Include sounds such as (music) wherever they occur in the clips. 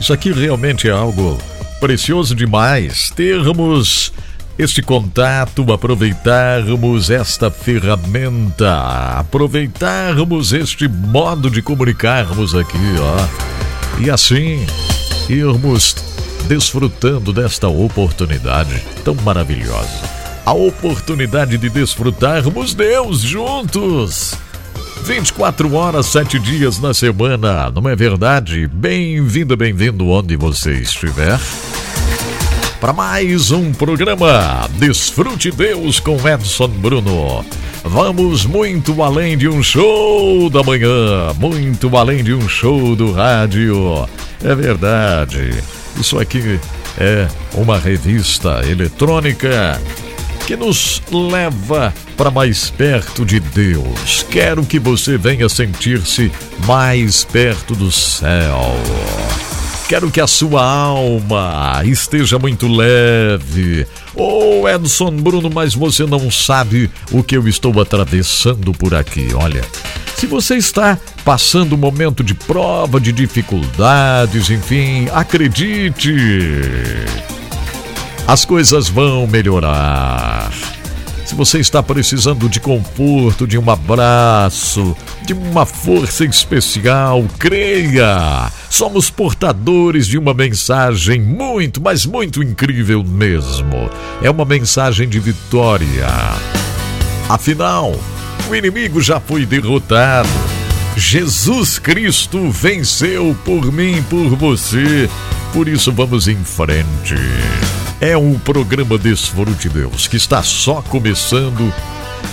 Isso aqui realmente é algo precioso demais. Termos este contato, aproveitarmos esta ferramenta, aproveitarmos este modo de comunicarmos aqui, ó. E assim irmos desfrutando desta oportunidade tão maravilhosa. A oportunidade de desfrutarmos Deus juntos. 24 horas, 7 dias na semana, não é verdade? Bem-vindo, bem-vindo onde você estiver. Para mais um programa Desfrute Deus com Edson Bruno. Vamos muito além de um show da manhã, muito além de um show do rádio. É verdade. Isso aqui é uma revista eletrônica que nos leva para mais perto de Deus. Quero que você venha sentir-se mais perto do céu. Quero que a sua alma esteja muito leve. Oh, Edson Bruno, mas você não sabe o que eu estou atravessando por aqui. Olha, se você está passando um momento de prova, de dificuldades, enfim, acredite. As coisas vão melhorar. Se você está precisando de conforto, de um abraço, de uma força especial, creia! Somos portadores de uma mensagem muito, mas muito incrível mesmo. É uma mensagem de vitória. Afinal, o inimigo já foi derrotado. Jesus Cristo venceu por mim, por você. Por isso vamos em frente. É um programa Desfrute Deus que está só começando.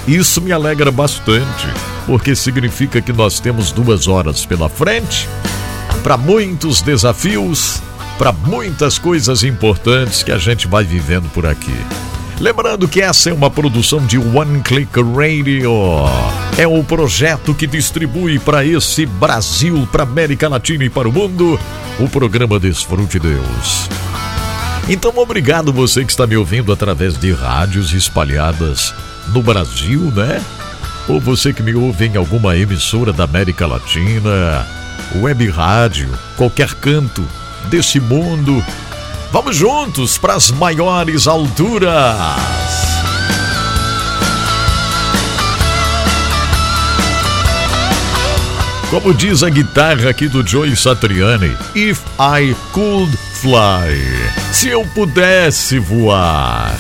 Isso me alegra bastante, porque significa que nós temos duas horas pela frente para muitos desafios, para muitas coisas importantes que a gente vai vivendo por aqui. Lembrando que essa é uma produção de One Click Radio. É o um projeto que distribui para esse Brasil, para América Latina e para o mundo o programa Desfrute Deus. Então, obrigado você que está me ouvindo através de rádios espalhadas no Brasil, né? Ou você que me ouve em alguma emissora da América Latina, web rádio, qualquer canto desse mundo. Vamos juntos para as maiores alturas. Como diz a guitarra aqui do Joey Satriani, If I Could Fly, se eu pudesse voar.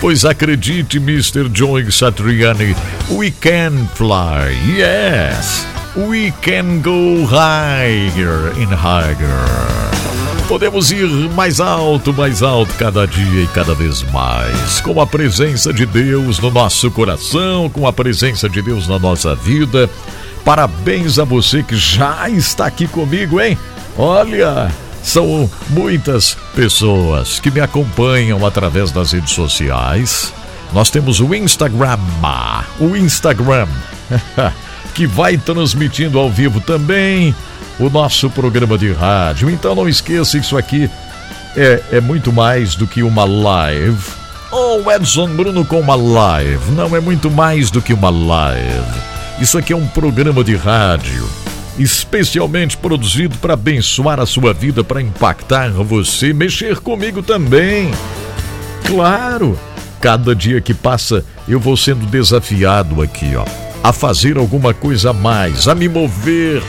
Pois acredite, Mr. Joey Satriani, we can fly, yes. We can go higher and higher. Podemos ir mais alto, mais alto cada dia e cada vez mais. Com a presença de Deus no nosso coração, com a presença de Deus na nossa vida Parabéns a você que já está aqui comigo, hein? Olha, são muitas pessoas que me acompanham através das redes sociais. Nós temos o Instagram, o Instagram, (laughs) que vai transmitindo ao vivo também o nosso programa de rádio. Então não esqueça, isso aqui é, é muito mais do que uma live. Oh, Edson Bruno com uma live. Não é muito mais do que uma live. Isso aqui é um programa de rádio especialmente produzido para abençoar a sua vida, para impactar você, mexer comigo também. Claro, cada dia que passa eu vou sendo desafiado aqui, ó, a fazer alguma coisa a mais, a me mover,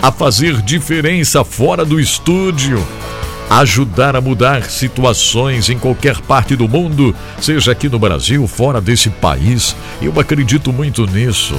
a fazer diferença fora do estúdio, ajudar a mudar situações em qualquer parte do mundo, seja aqui no Brasil, fora desse país. Eu acredito muito nisso.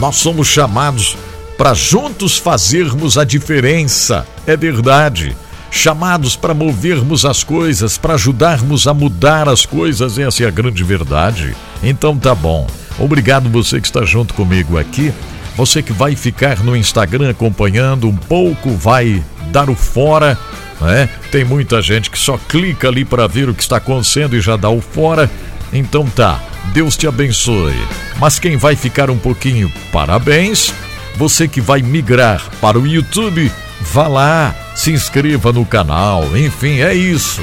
Nós somos chamados para juntos fazermos a diferença. É verdade. Chamados para movermos as coisas, para ajudarmos a mudar as coisas, essa é a grande verdade. Então tá bom. Obrigado você que está junto comigo aqui. Você que vai ficar no Instagram acompanhando um pouco, vai dar o fora né? Tem muita gente que só clica ali para ver o que está acontecendo e já dá o fora. Então tá, Deus te abençoe. Mas quem vai ficar um pouquinho, parabéns. Você que vai migrar para o YouTube, vá lá, se inscreva no canal. Enfim, é isso.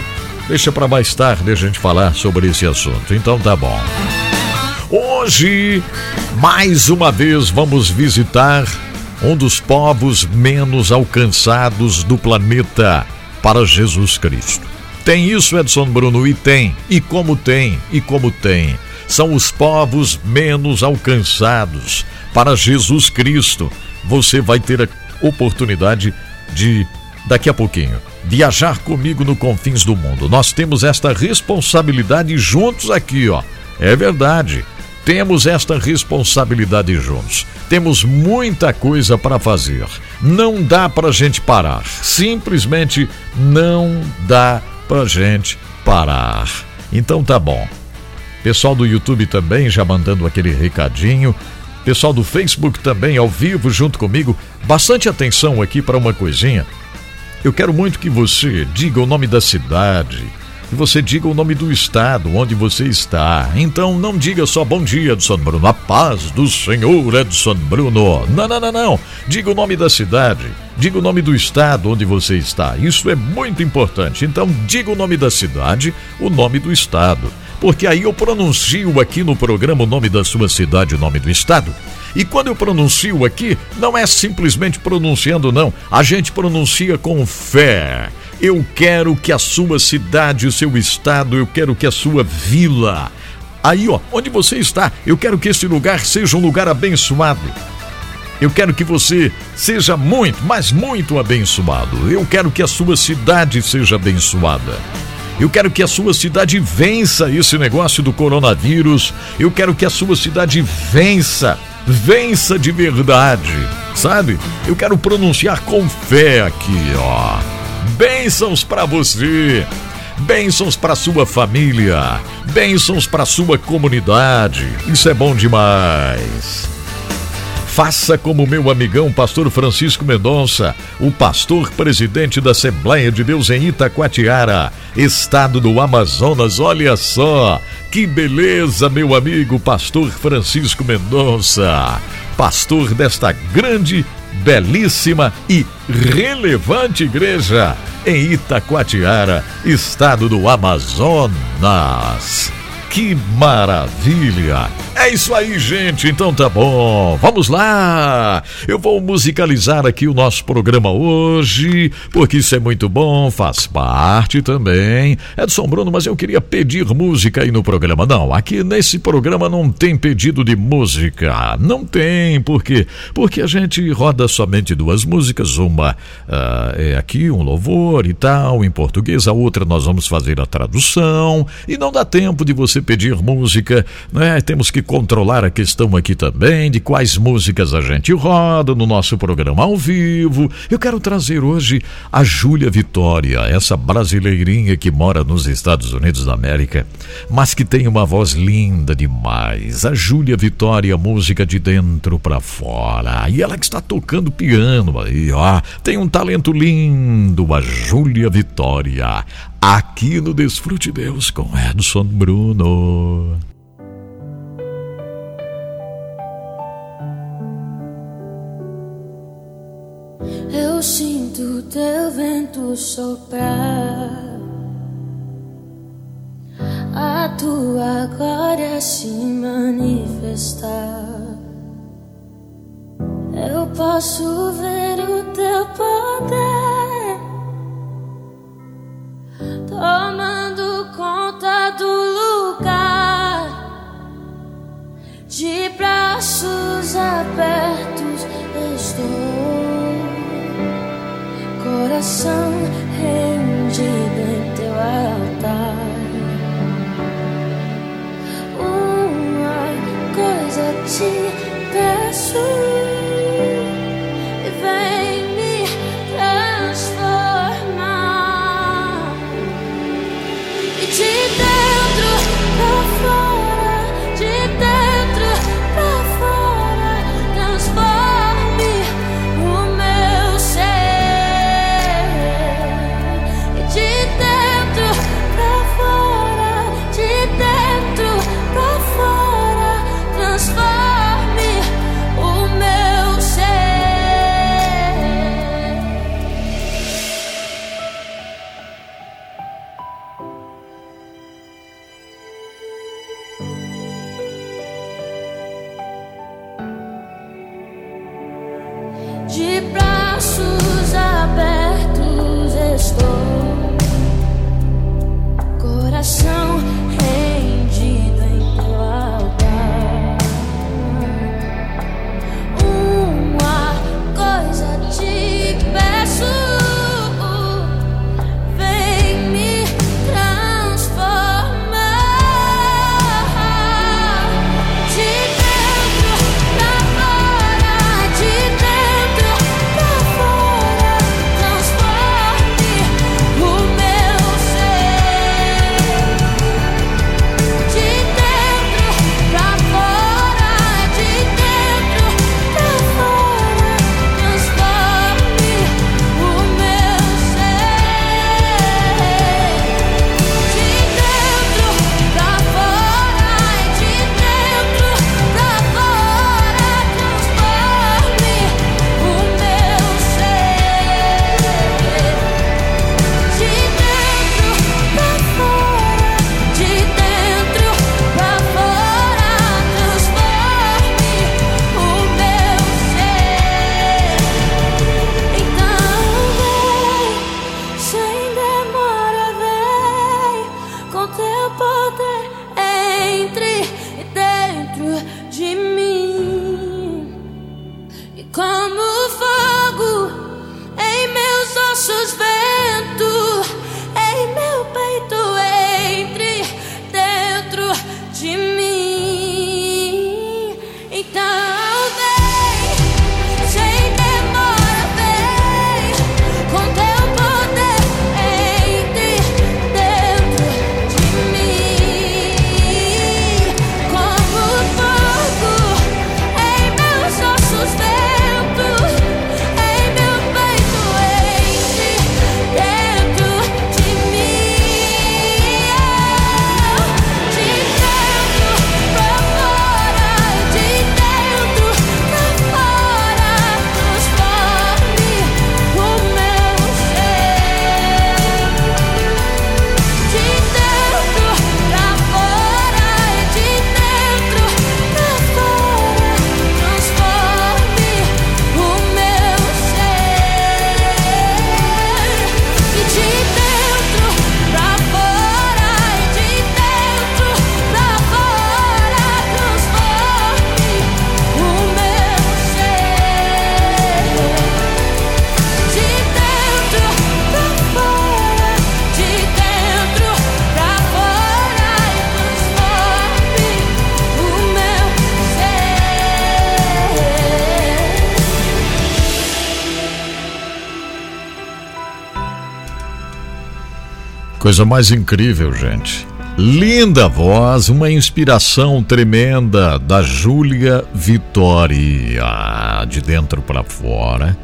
Deixa para mais tarde a gente falar sobre esse assunto. Então tá bom. Hoje, mais uma vez, vamos visitar um dos povos menos alcançados do planeta para Jesus Cristo. Tem isso, Edson Bruno? E tem. E como tem? E como tem? São os povos menos alcançados para Jesus Cristo. Você vai ter a oportunidade de, daqui a pouquinho, viajar comigo no confins do mundo. Nós temos esta responsabilidade juntos aqui, ó. É verdade. Temos esta responsabilidade juntos. Temos muita coisa para fazer. Não dá para gente parar. Simplesmente não dá para gente parar. Então tá bom. Pessoal do YouTube também já mandando aquele recadinho. Pessoal do Facebook também ao vivo junto comigo. Bastante atenção aqui para uma coisinha. Eu quero muito que você diga o nome da cidade, que você diga o nome do estado onde você está. Então não diga só bom dia, Edson Bruno. A paz do Senhor, Edson Bruno. Não, não, não, não. Diga o nome da cidade. Diga o nome do estado onde você está. Isso é muito importante. Então diga o nome da cidade, o nome do estado. Porque aí eu pronuncio aqui no programa o nome da sua cidade, o nome do estado. E quando eu pronuncio aqui, não é simplesmente pronunciando, não. A gente pronuncia com fé. Eu quero que a sua cidade, o seu estado, eu quero que a sua vila. Aí, ó, onde você está, eu quero que esse lugar seja um lugar abençoado. Eu quero que você seja muito, mas muito abençoado. Eu quero que a sua cidade seja abençoada. Eu quero que a sua cidade vença esse negócio do coronavírus. Eu quero que a sua cidade vença, vença de verdade, sabe? Eu quero pronunciar com fé aqui, ó. Bênçãos para você. Bênçãos para sua família. Bênçãos para sua comunidade. Isso é bom demais. Faça como meu amigão pastor Francisco Mendonça, o pastor presidente da Assembleia de Deus em Itacoatiara, estado do Amazonas. Olha só, que beleza, meu amigo pastor Francisco Mendonça, pastor desta grande belíssima e relevante igreja em Itacoatiara, estado do Amazonas. Que maravilha! É isso aí, gente. Então tá bom. Vamos lá. Eu vou musicalizar aqui o nosso programa hoje, porque isso é muito bom, faz parte também. Edson Bruno, mas eu queria pedir música aí no programa. Não, aqui nesse programa não tem pedido de música. Não tem, por quê? Porque a gente roda somente duas músicas. Uma uh, é aqui, um louvor e tal, em português. A outra nós vamos fazer a tradução. E não dá tempo de você pedir música, né? Temos que controlar a questão aqui também de quais músicas a gente roda no nosso programa ao vivo. Eu quero trazer hoje a Júlia Vitória, essa brasileirinha que mora nos Estados Unidos da América, mas que tem uma voz linda demais. A Júlia Vitória, música de dentro para fora. E ela que está tocando piano aí, ó. Tem um talento lindo, a Júlia Vitória aqui no Desfrute Deus com Edson Bruno. Eu sinto teu vento soprar, a tua glória se manifestar. Eu posso ver o teu poder tomando conta do lugar. De braços abertos estou, coração rendido em teu altar. Uma coisa te peço. Coisa mais incrível, gente. Linda voz, uma inspiração tremenda da Júlia Vitória, de dentro para fora.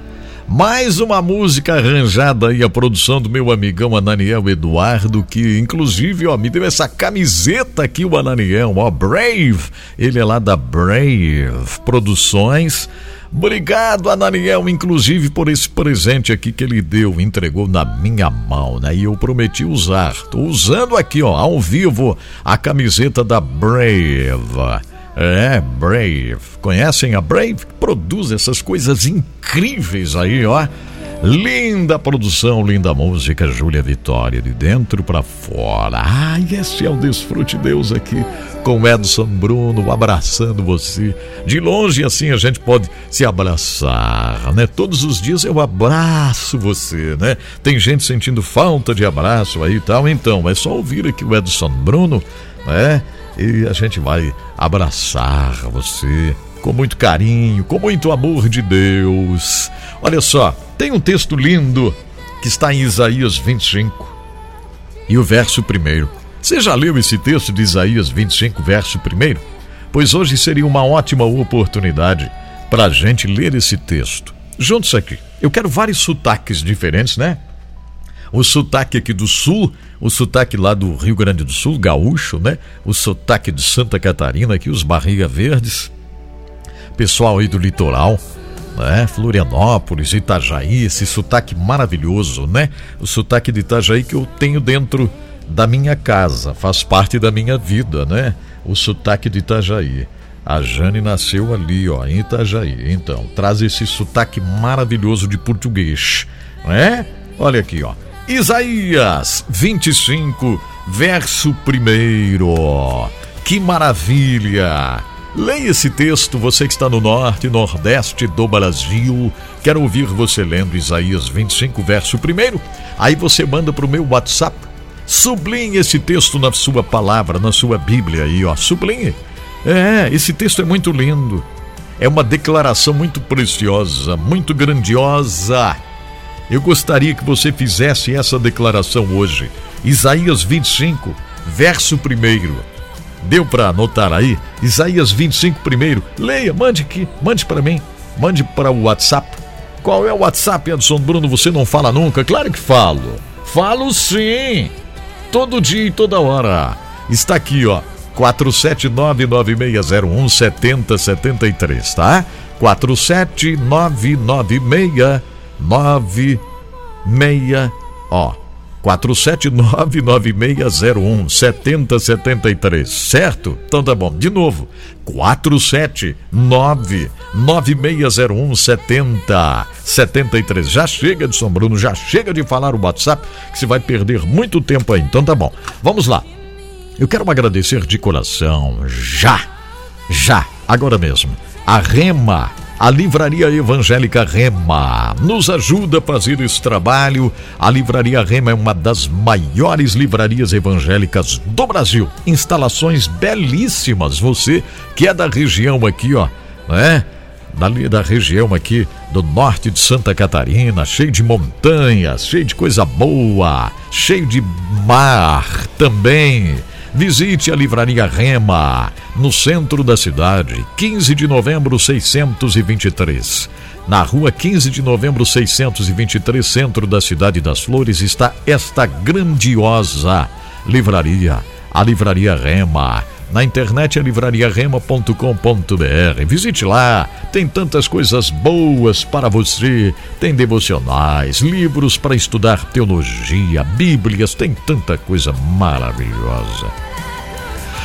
Mais uma música arranjada aí, a produção do meu amigão Ananiel Eduardo, que inclusive ó, me deu essa camiseta aqui, o Ananiel, ó, Brave. Ele é lá da Brave Produções. Obrigado, Ananiel, inclusive por esse presente aqui que ele deu, entregou na minha mão, né? E eu prometi usar. Tô usando aqui, ó, ao vivo, a camiseta da Brave. É, Brave. Conhecem a Brave? Produz essas coisas incríveis aí, ó. Linda produção, linda música, Júlia Vitória, de dentro para fora. Ai, esse é o Desfrute Deus aqui com Edson Bruno abraçando você. De longe assim a gente pode se abraçar, né? Todos os dias eu abraço você, né? Tem gente sentindo falta de abraço aí e tal, então é só ouvir aqui o Edson Bruno, né? E a gente vai abraçar você com muito carinho, com muito amor de Deus. Olha só, tem um texto lindo que está em Isaías 25 e o verso primeiro. Você já leu esse texto de Isaías 25, verso primeiro? Pois hoje seria uma ótima oportunidade para a gente ler esse texto. Juntos aqui. Eu quero vários sotaques diferentes, né? O sotaque aqui do sul, o sotaque lá do Rio Grande do Sul, gaúcho, né? O sotaque de Santa Catarina, aqui, os barriga verdes. Pessoal aí do litoral, né? Florianópolis, Itajaí, esse sotaque maravilhoso, né? O sotaque de Itajaí que eu tenho dentro da minha casa, faz parte da minha vida, né? O sotaque de Itajaí. A Jane nasceu ali, ó, em Itajaí. Então, traz esse sotaque maravilhoso de português, né? Olha aqui, ó. Isaías 25, verso 1. Que maravilha! Leia esse texto, você que está no norte e nordeste do Brasil. Quero ouvir você lendo Isaías 25, verso 1. Aí você manda para o meu WhatsApp. Sublinhe esse texto na sua palavra, na sua Bíblia aí, ó. Sublinhe. É, esse texto é muito lindo. É uma declaração muito preciosa, muito grandiosa. Eu gostaria que você fizesse essa declaração hoje. Isaías 25, verso 1. Deu para anotar aí? Isaías 25 primeiro. Leia, mande aqui, mande para mim, mande para o WhatsApp. Qual é o WhatsApp, Edson Bruno? Você não fala nunca? Claro que falo. Falo sim. Todo dia e toda hora. Está aqui, ó. 47996017073, tá? 4799696, ó. 47996017073, certo? Então tá bom. De novo, 47996017073. Já chega de São Bruno, já chega de falar o WhatsApp, que você vai perder muito tempo aí. Então tá bom. Vamos lá. Eu quero agradecer de coração, já, já, agora mesmo, a Rema a Livraria Evangélica Rema nos ajuda a fazer esse trabalho. A Livraria Rema é uma das maiores livrarias evangélicas do Brasil. Instalações belíssimas. Você que é da região aqui, ó, né? Dali da região aqui do norte de Santa Catarina, cheio de montanhas, cheio de coisa boa, cheio de mar também. Visite a Livraria Rema, no centro da cidade, 15 de novembro 623. Na rua 15 de novembro 623, centro da cidade das Flores, está esta grandiosa livraria, a Livraria Rema na internet é livrariarema.com.br. Visite lá, tem tantas coisas boas para você. Tem devocionais, livros para estudar teologia, bíblias, tem tanta coisa maravilhosa.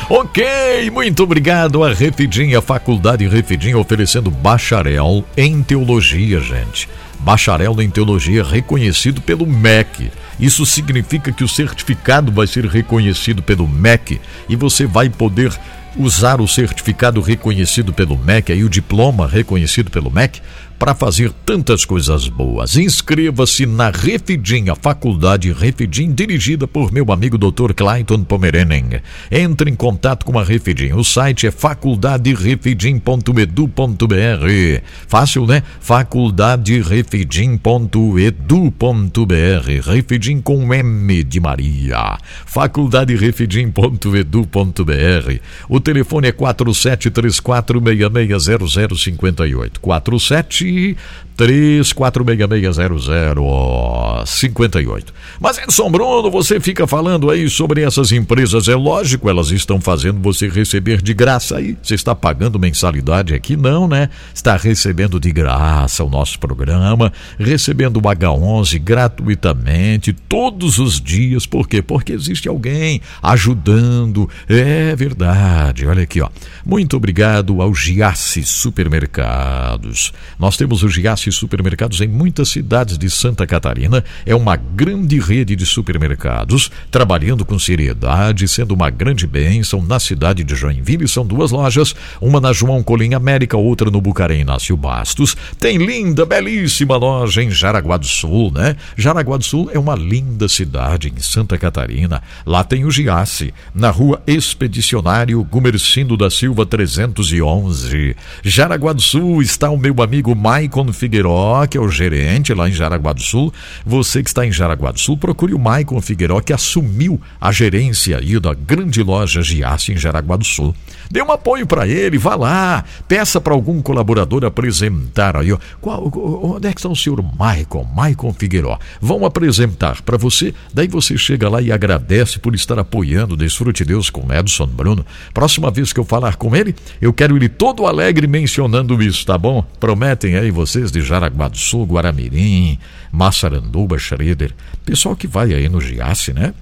Ok, muito obrigado a Refidim, a Faculdade Refidim oferecendo bacharel em teologia, gente. Bacharel em teologia reconhecido pelo MEC. Isso significa que o certificado vai ser reconhecido pelo MEC e você vai poder usar o certificado reconhecido pelo MEC, aí o diploma reconhecido pelo MEC, para fazer tantas coisas boas. Inscreva-se na Refidim, a faculdade Refidim, dirigida por meu amigo Dr. Clayton Pomerenen. Entre em contato com a Refidim. O site é faculdaderefidim.edu.br. Fácil, né? faculdaderefidim.edu.br. Refidim com M de Maria. faculdaderefidim.edu.br. O telefone é 4734660058. 47 i 34660058. Mas Edson Bruno, você fica falando aí sobre essas empresas. É lógico, elas estão fazendo você receber de graça aí. Você está pagando mensalidade aqui? Não, né? Está recebendo de graça o nosso programa, recebendo o H11 gratuitamente todos os dias. Por quê? Porque existe alguém ajudando. É verdade. Olha aqui, ó. Muito obrigado ao Giasse Supermercados. Nós temos o Giasse Supermercados em muitas cidades de Santa Catarina. É uma grande rede de supermercados, trabalhando com seriedade, sendo uma grande bênção na cidade de Joinville. São duas lojas, uma na João Colim América, outra no Bucarém Inácio Bastos. Tem linda, belíssima loja em Jaraguá do Sul, né? Jaraguá do Sul é uma linda cidade em Santa Catarina. Lá tem o Giasse, na rua Expedicionário Gumercindo da Silva 311. Jaraguá do Sul está o meu amigo Maicon Figueiró, que é o gerente lá em Jaraguá do Sul. Você que está em Jaraguá do Sul, procure o Maicon Figueiró, que assumiu a gerência aí da grande loja Giasse em Jaraguá do Sul. Dê um apoio para ele, vá lá, peça para algum colaborador apresentar aí. Qual, onde é que está o senhor Maicon? Maicon Figueiró. Vão apresentar para você, daí você chega lá e agradece por estar apoiando Desfrute Deus com Edson Bruno. Próxima vez que eu falar com ele, eu quero ele todo alegre mencionando isso, tá bom? Prometem aí vocês de Jaraguá do Sul, Guaramirim, Massaranduba, Schroeder. Pessoal que vai aí no Giasse, né?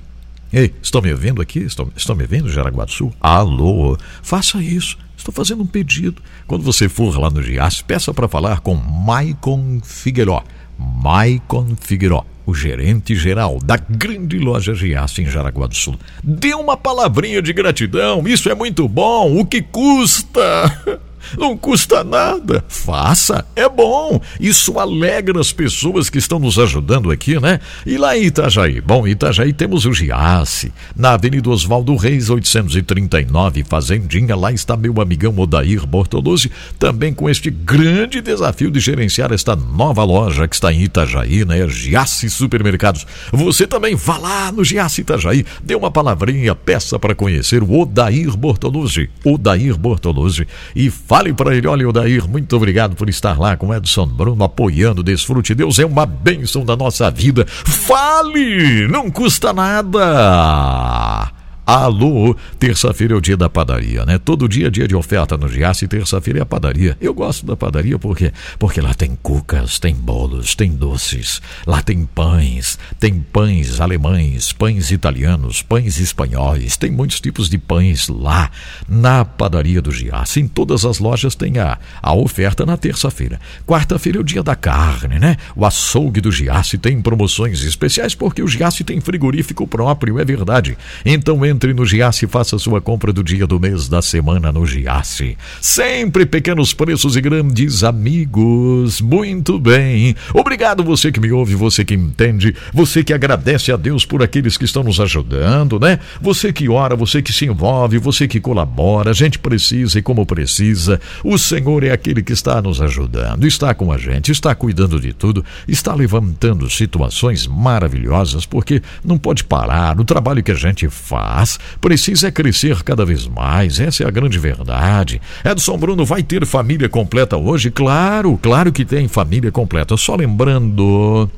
Ei, estão me ouvindo aqui? Estão, estão me ouvindo, Jaraguá do Sul? Alô, faça isso. Estou fazendo um pedido. Quando você for lá no Giasse, peça para falar com Maicon Figueiró. Maicon Figueiró, o gerente geral da grande loja Giasse em Jaraguá do Sul. Dê uma palavrinha de gratidão, isso é muito bom. O que custa? (laughs) Não custa nada. Faça, é bom. Isso alegra as pessoas que estão nos ajudando aqui, né? E lá em Itajaí? Bom, em Itajaí temos o Giasse, na Avenida Oswaldo Reis, 839, Fazendinha. Lá está meu amigão Odair Bortoluzzi, também com este grande desafio de gerenciar esta nova loja que está em Itajaí, né? Giasse Supermercados. Você também vá lá no Giasse Itajaí, dê uma palavrinha, peça para conhecer o Odair Bortoluzzi. Odair Bortoluzzi. E Fale para ele, olha, Odair, muito obrigado por estar lá com Edson Bruno apoiando Desfrute. Deus é uma bênção da nossa vida. Fale! Não custa nada! Alô, terça-feira é o dia da padaria, né? Todo dia é dia de oferta no Giasse, terça-feira é a padaria. Eu gosto da padaria porque porque lá tem cucas, tem bolos, tem doces, lá tem pães, tem pães alemães, pães italianos, pães espanhóis, tem muitos tipos de pães lá na padaria do Giasse. Em todas as lojas tem a, a oferta na terça-feira. Quarta-feira é o dia da carne, né? O açougue do Giasse tem promoções especiais porque o Giasse tem frigorífico próprio, é verdade. Então entre no Giasse e faça sua compra do dia do mês da semana no Giasse. Sempre pequenos preços e grandes amigos. Muito bem. Obrigado você que me ouve, você que entende, você que agradece a Deus por aqueles que estão nos ajudando, né? Você que ora, você que se envolve, você que colabora. A gente precisa e como precisa. O Senhor é aquele que está nos ajudando, está com a gente, está cuidando de tudo, está levantando situações maravilhosas, porque não pode parar o trabalho que a gente faz precisa crescer cada vez mais, essa é a grande verdade. Edson Bruno vai ter família completa hoje? Claro, claro que tem família completa. Só lembrando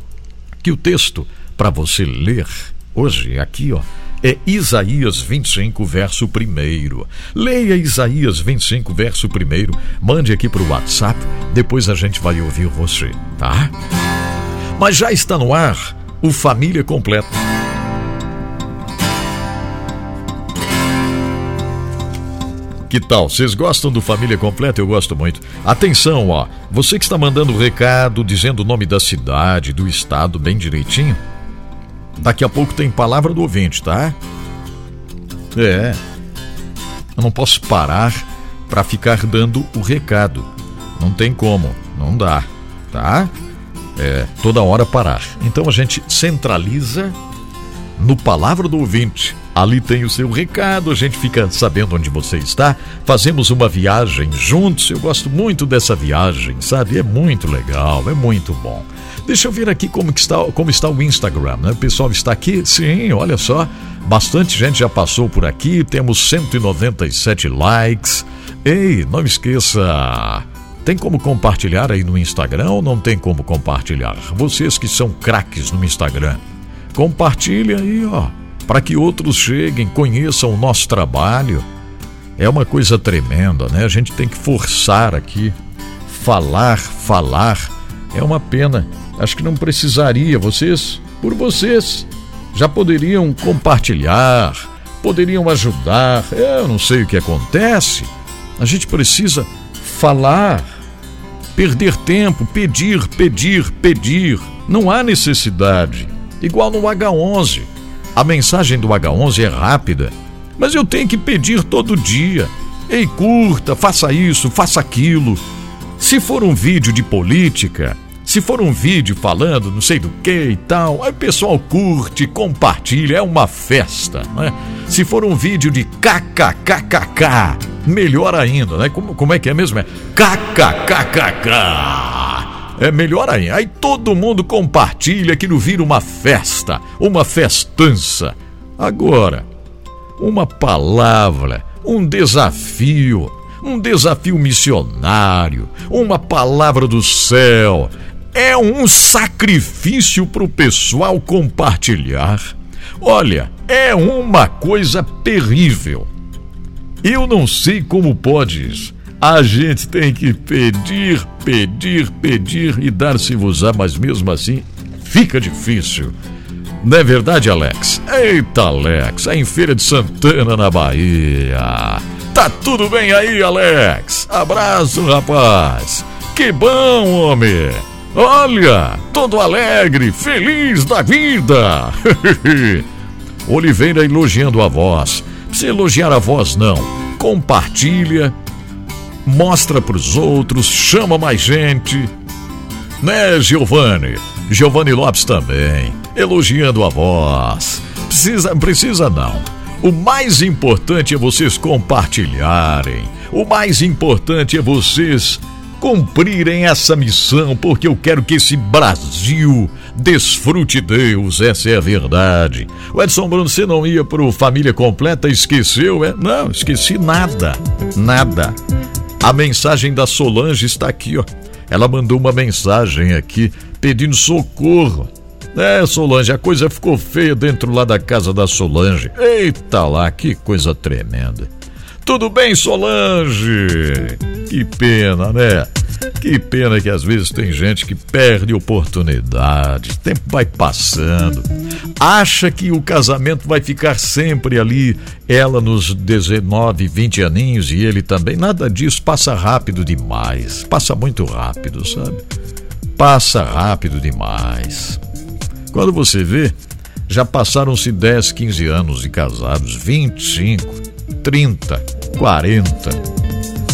que o texto para você ler hoje, aqui, ó, é Isaías 25, verso 1. Leia Isaías 25, verso 1. Mande aqui para o WhatsApp, depois a gente vai ouvir você, tá? Mas já está no ar o Família Completa. Que tal? Vocês gostam do Família Completa? Eu gosto muito. Atenção, ó. Você que está mandando recado, dizendo o nome da cidade, do estado, bem direitinho. Daqui a pouco tem palavra do ouvinte, tá? É. Eu não posso parar para ficar dando o recado. Não tem como, não dá. tá? É, toda hora parar. Então a gente centraliza no Palavra do Ouvinte. Ali tem o seu recado, a gente fica sabendo onde você está. Fazemos uma viagem juntos. Eu gosto muito dessa viagem, sabe? É muito legal, é muito bom. Deixa eu ver aqui como, está, como está o Instagram, né? O pessoal está aqui? Sim, olha só. Bastante gente já passou por aqui. Temos 197 likes. Ei, não esqueça. Tem como compartilhar aí no Instagram ou não tem como compartilhar? Vocês que são craques no Instagram, compartilha aí, ó, para que outros cheguem, conheçam o nosso trabalho. É uma coisa tremenda, né? A gente tem que forçar aqui, falar, falar. É uma pena. Acho que não precisaria. Vocês, por vocês, já poderiam compartilhar, poderiam ajudar. Eu não sei o que acontece. A gente precisa falar, perder tempo, pedir, pedir, pedir. Não há necessidade. Igual no H11. A mensagem do H11 é rápida, mas eu tenho que pedir todo dia. Ei, curta, faça isso, faça aquilo. Se for um vídeo de política, se for um vídeo falando não sei do que e tal, aí o pessoal curte, compartilha, é uma festa, né? Se for um vídeo de kkkk, melhor ainda, né? Como, como é que é mesmo? É kkkk. É melhor ainda. Aí todo mundo compartilha que não vira uma festa, uma festança. Agora, uma palavra, um desafio, um desafio missionário, uma palavra do céu, é um sacrifício para o pessoal compartilhar. Olha, é uma coisa terrível. Eu não sei como podes. A gente tem que pedir, pedir, pedir e dar-se-vos-á, mas mesmo assim fica difícil. Não é verdade, Alex? Eita, Alex, é em Feira de Santana, na Bahia. Tá tudo bem aí, Alex? Abraço, rapaz. Que bom, homem. Olha, todo alegre, feliz da vida. (laughs) Oliveira elogiando a voz. Precisa elogiar a voz, não. Compartilha, mostra para os outros, chama mais gente. Né, Giovanni? Giovanni Lopes também, elogiando a voz. Precisa, precisa não. O mais importante é vocês compartilharem. O mais importante é vocês cumprirem essa missão, porque eu quero que esse Brasil desfrute Deus, essa é a verdade. O Edson Bruno, você não ia pro Família Completa, esqueceu? É? Não, esqueci nada, nada. A mensagem da Solange está aqui, ó. Ela mandou uma mensagem aqui pedindo socorro. É, Solange, a coisa ficou feia dentro lá da casa da Solange. Eita lá, que coisa tremenda. Tudo bem, Solange? Que pena, né? Que pena que às vezes tem gente que perde oportunidade, o tempo vai passando, acha que o casamento vai ficar sempre ali, ela nos 19, 20 aninhos e ele também. Nada disso, passa rápido demais, passa muito rápido, sabe? Passa rápido demais. Quando você vê, já passaram-se 10, 15 anos de casados, 25. 30, 40,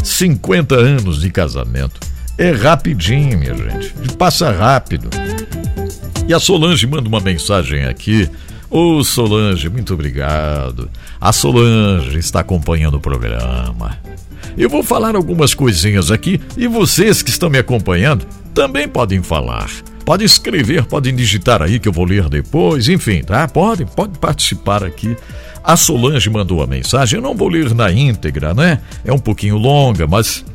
50 anos de casamento. É rapidinho, minha gente. Passa rápido. E a Solange manda uma mensagem aqui. Ô oh, Solange, muito obrigado. A Solange está acompanhando o programa. Eu vou falar algumas coisinhas aqui e vocês que estão me acompanhando também podem falar. Pode escrever, podem digitar aí que eu vou ler depois, enfim, tá? Podem, pode participar aqui a Solange mandou a mensagem, eu não vou ler na íntegra, né? É um pouquinho longa, mas.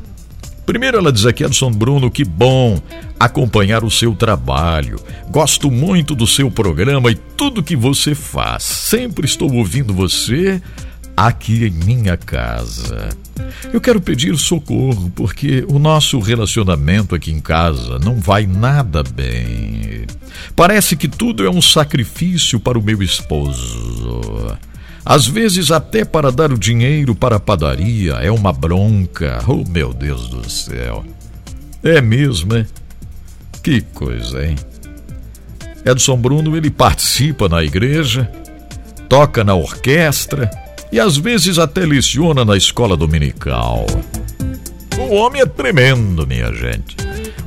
Primeiro ela diz aqui, Edson Bruno, que bom acompanhar o seu trabalho. Gosto muito do seu programa e tudo que você faz. Sempre estou ouvindo você aqui em minha casa. Eu quero pedir socorro porque o nosso relacionamento aqui em casa não vai nada bem. Parece que tudo é um sacrifício para o meu esposo. Às vezes, até para dar o dinheiro para a padaria é uma bronca. Oh, meu Deus do céu. É mesmo, é? Que coisa, hein? Edson Bruno, ele participa na igreja, toca na orquestra e às vezes até leciona na escola dominical. O homem é tremendo, minha gente.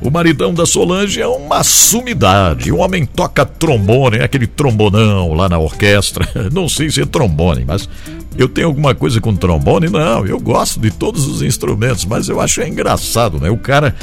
O maridão da Solange é uma sumidade. O homem toca trombone, é aquele trombonão lá na orquestra. (laughs) Não sei se é trombone, mas eu tenho alguma coisa com trombone? Não, eu gosto de todos os instrumentos, mas eu acho engraçado, né? O cara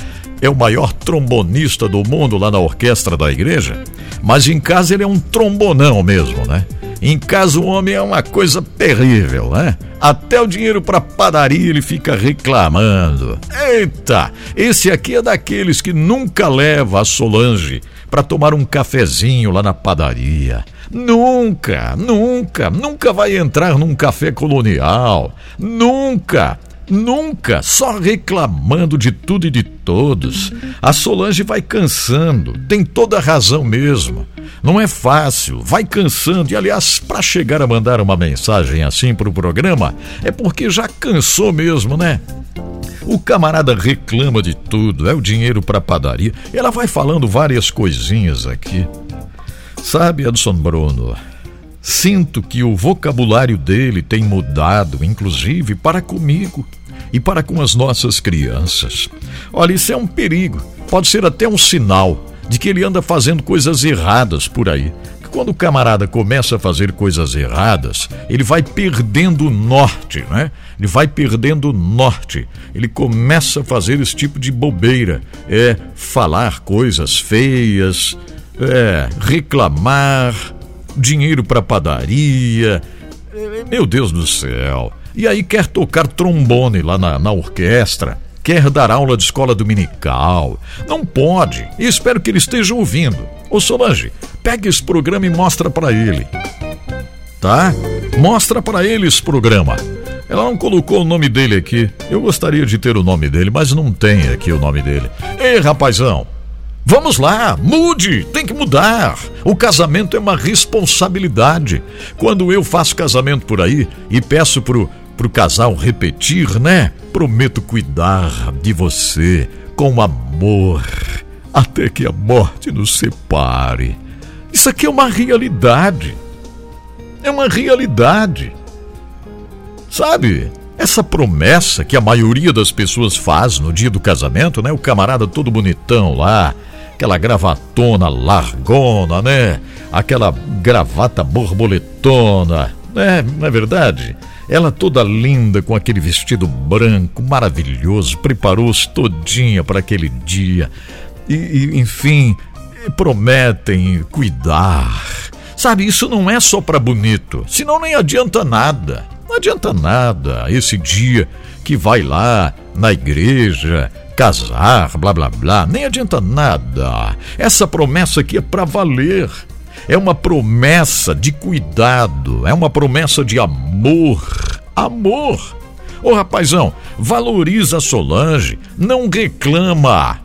é o maior trombonista do mundo lá na orquestra da igreja, mas em casa ele é um trombonão mesmo, né? Em casa o homem é uma coisa terrível, né? Até o dinheiro para padaria ele fica reclamando. Eita, esse aqui é daqueles que nunca leva a Solange para tomar um cafezinho lá na padaria. Nunca, nunca, nunca vai entrar num café colonial. Nunca. Nunca, só reclamando de tudo e de todos. A Solange vai cansando, tem toda a razão mesmo. Não é fácil, vai cansando. E aliás, para chegar a mandar uma mensagem assim pro programa, é porque já cansou mesmo, né? O camarada reclama de tudo, é o dinheiro para padaria. Ela vai falando várias coisinhas aqui. Sabe, Edson Bruno, Sinto que o vocabulário dele tem mudado, inclusive para comigo e para com as nossas crianças. Olha, isso é um perigo. Pode ser até um sinal de que ele anda fazendo coisas erradas por aí. Quando o camarada começa a fazer coisas erradas, ele vai perdendo o norte, né? Ele vai perdendo o norte. Ele começa a fazer esse tipo de bobeira. É falar coisas feias, é reclamar, dinheiro para padaria. Meu Deus do céu. E aí quer tocar trombone lá na, na orquestra, quer dar aula de escola dominical. Não pode. E espero que ele esteja ouvindo. Ô Solange, pega esse programa e mostra para ele. Tá? Mostra para ele esse programa. Ela não colocou o nome dele aqui. Eu gostaria de ter o nome dele, mas não tem aqui o nome dele. Ei, rapazão, Vamos lá, mude, tem que mudar. O casamento é uma responsabilidade. Quando eu faço casamento por aí e peço pro, pro casal repetir, né? Prometo cuidar de você com amor até que a morte nos separe. Isso aqui é uma realidade. É uma realidade. Sabe? Essa promessa que a maioria das pessoas faz no dia do casamento, né? O camarada todo bonitão lá, aquela gravatona largona, né? Aquela gravata borboletona, né? Não é verdade? Ela toda linda com aquele vestido branco maravilhoso, preparou-se todinha para aquele dia. E, e enfim, prometem cuidar. Sabe, isso não é só para bonito, senão nem adianta nada. Não adianta nada esse dia que vai lá na igreja casar, blá blá blá, nem adianta nada. Essa promessa aqui é para valer. É uma promessa de cuidado, é uma promessa de amor. Amor. Ô rapazão, valoriza a Solange, não reclama.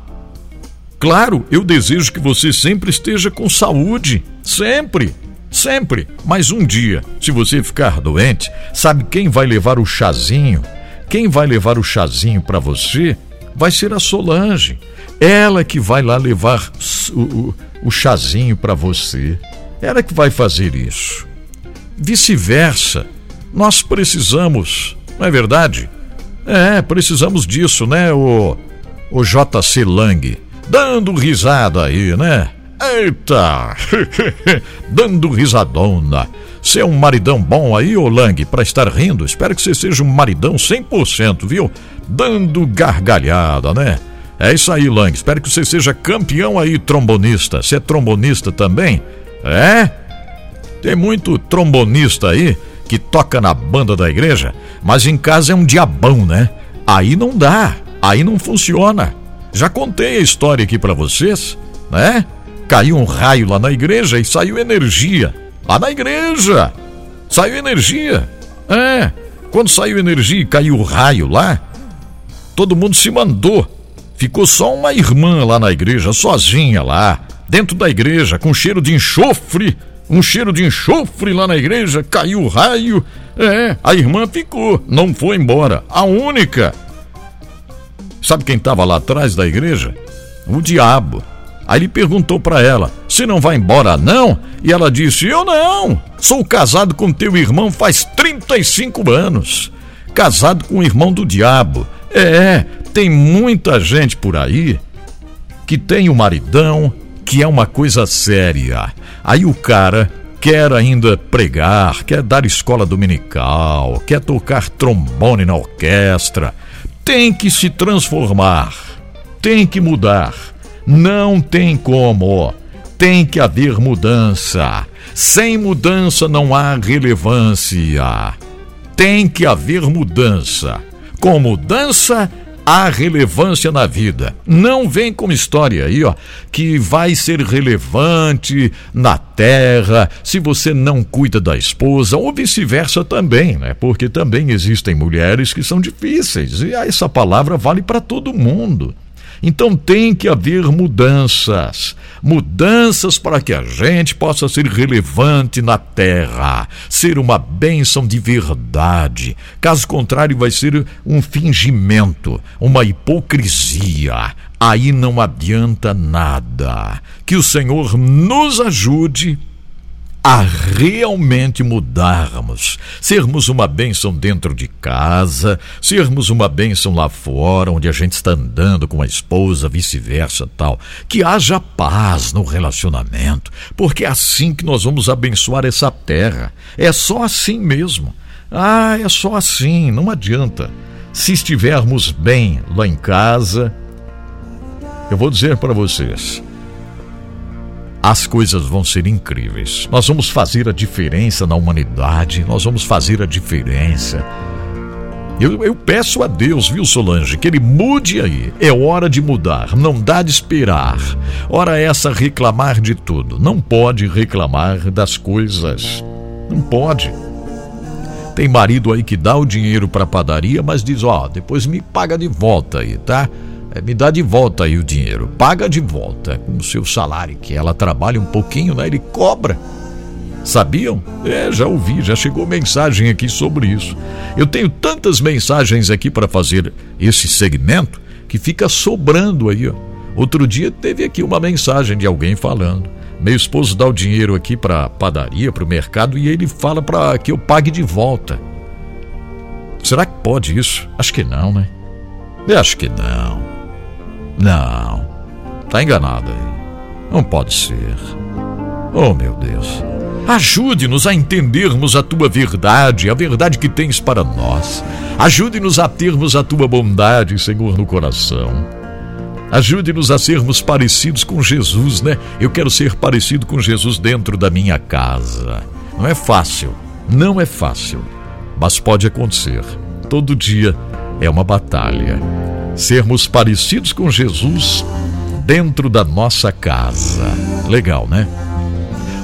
Claro, eu desejo que você sempre esteja com saúde, sempre, sempre. Mas um dia, se você ficar doente, sabe quem vai levar o chazinho? Quem vai levar o chazinho para você vai ser a Solange. Ela que vai lá levar o, o, o chazinho para você. Ela que vai fazer isso. Vice-versa. Nós precisamos, não é verdade? É, precisamos disso, né, o, o JC Lang? Dando risada aí, né? Eita! (laughs) Dando risadona. Você é um maridão bom aí, ô Lang, para estar rindo? Espero que você seja um maridão 100%, viu? Dando gargalhada, né? É isso aí, Lang. Espero que você seja campeão aí, trombonista. Você é trombonista também? É? Tem muito trombonista aí que toca na banda da igreja, mas em casa é um diabão, né? Aí não dá, aí não funciona. Já contei a história aqui para vocês, né? Caiu um raio lá na igreja e saiu energia. Lá na igreja! Saiu energia. É. Quando saiu energia e caiu o raio lá, todo mundo se mandou. Ficou só uma irmã lá na igreja, sozinha lá, dentro da igreja, com cheiro de enxofre. Um cheiro de enxofre lá na igreja, caiu o raio. É, a irmã ficou, não foi embora. A única. Sabe quem estava lá atrás da igreja? O diabo. Aí ele perguntou para ela: "Você não vai embora não?" E ela disse: "Eu não. Sou casado com teu irmão faz 35 anos. Casado com o irmão do diabo. É, tem muita gente por aí que tem o maridão, que é uma coisa séria. Aí o cara quer ainda pregar, quer dar escola dominical, quer tocar trombone na orquestra. Tem que se transformar, tem que mudar. Não tem como. Tem que haver mudança. Sem mudança não há relevância. Tem que haver mudança. Com mudança há relevância na vida. Não vem com história aí, ó, que vai ser relevante na terra se você não cuida da esposa ou vice-versa também, né? Porque também existem mulheres que são difíceis e essa palavra vale para todo mundo. Então tem que haver mudanças. Mudanças para que a gente possa ser relevante na terra, ser uma bênção de verdade. Caso contrário, vai ser um fingimento, uma hipocrisia. Aí não adianta nada. Que o Senhor nos ajude a realmente mudarmos, sermos uma bênção dentro de casa, sermos uma bênção lá fora, onde a gente está andando com a esposa, vice-versa, tal. Que haja paz no relacionamento, porque é assim que nós vamos abençoar essa terra. É só assim mesmo. Ah, é só assim, não adianta. Se estivermos bem lá em casa, eu vou dizer para vocês, as coisas vão ser incríveis. Nós vamos fazer a diferença na humanidade, nós vamos fazer a diferença. Eu, eu, peço a Deus, viu, Solange, que Ele mude aí. É hora de mudar, não dá de esperar. Hora essa reclamar de tudo. Não pode reclamar das coisas. Não pode. Tem marido aí que dá o dinheiro para padaria, mas diz: ó, oh, depois me paga de volta aí, tá? É, me dá de volta aí o dinheiro, paga de volta com o seu salário, que ela trabalha um pouquinho, né? Ele cobra. Sabiam? É, já ouvi, já chegou mensagem aqui sobre isso. Eu tenho tantas mensagens aqui para fazer esse segmento que fica sobrando aí, ó. Outro dia teve aqui uma mensagem de alguém falando. Meu esposo dá o dinheiro aqui para padaria, para o mercado e ele fala para que eu pague de volta. Será que pode isso? Acho que não, né? Eu acho que não. Não, tá enganado aí. Não pode ser. Oh, meu Deus. Ajude-nos a entendermos a tua verdade, a verdade que tens para nós. Ajude-nos a termos a tua bondade, Senhor, no coração. Ajude-nos a sermos parecidos com Jesus, né? Eu quero ser parecido com Jesus dentro da minha casa. Não é fácil, não é fácil, mas pode acontecer. Todo dia é uma batalha sermos parecidos com Jesus dentro da nossa casa. Legal, né?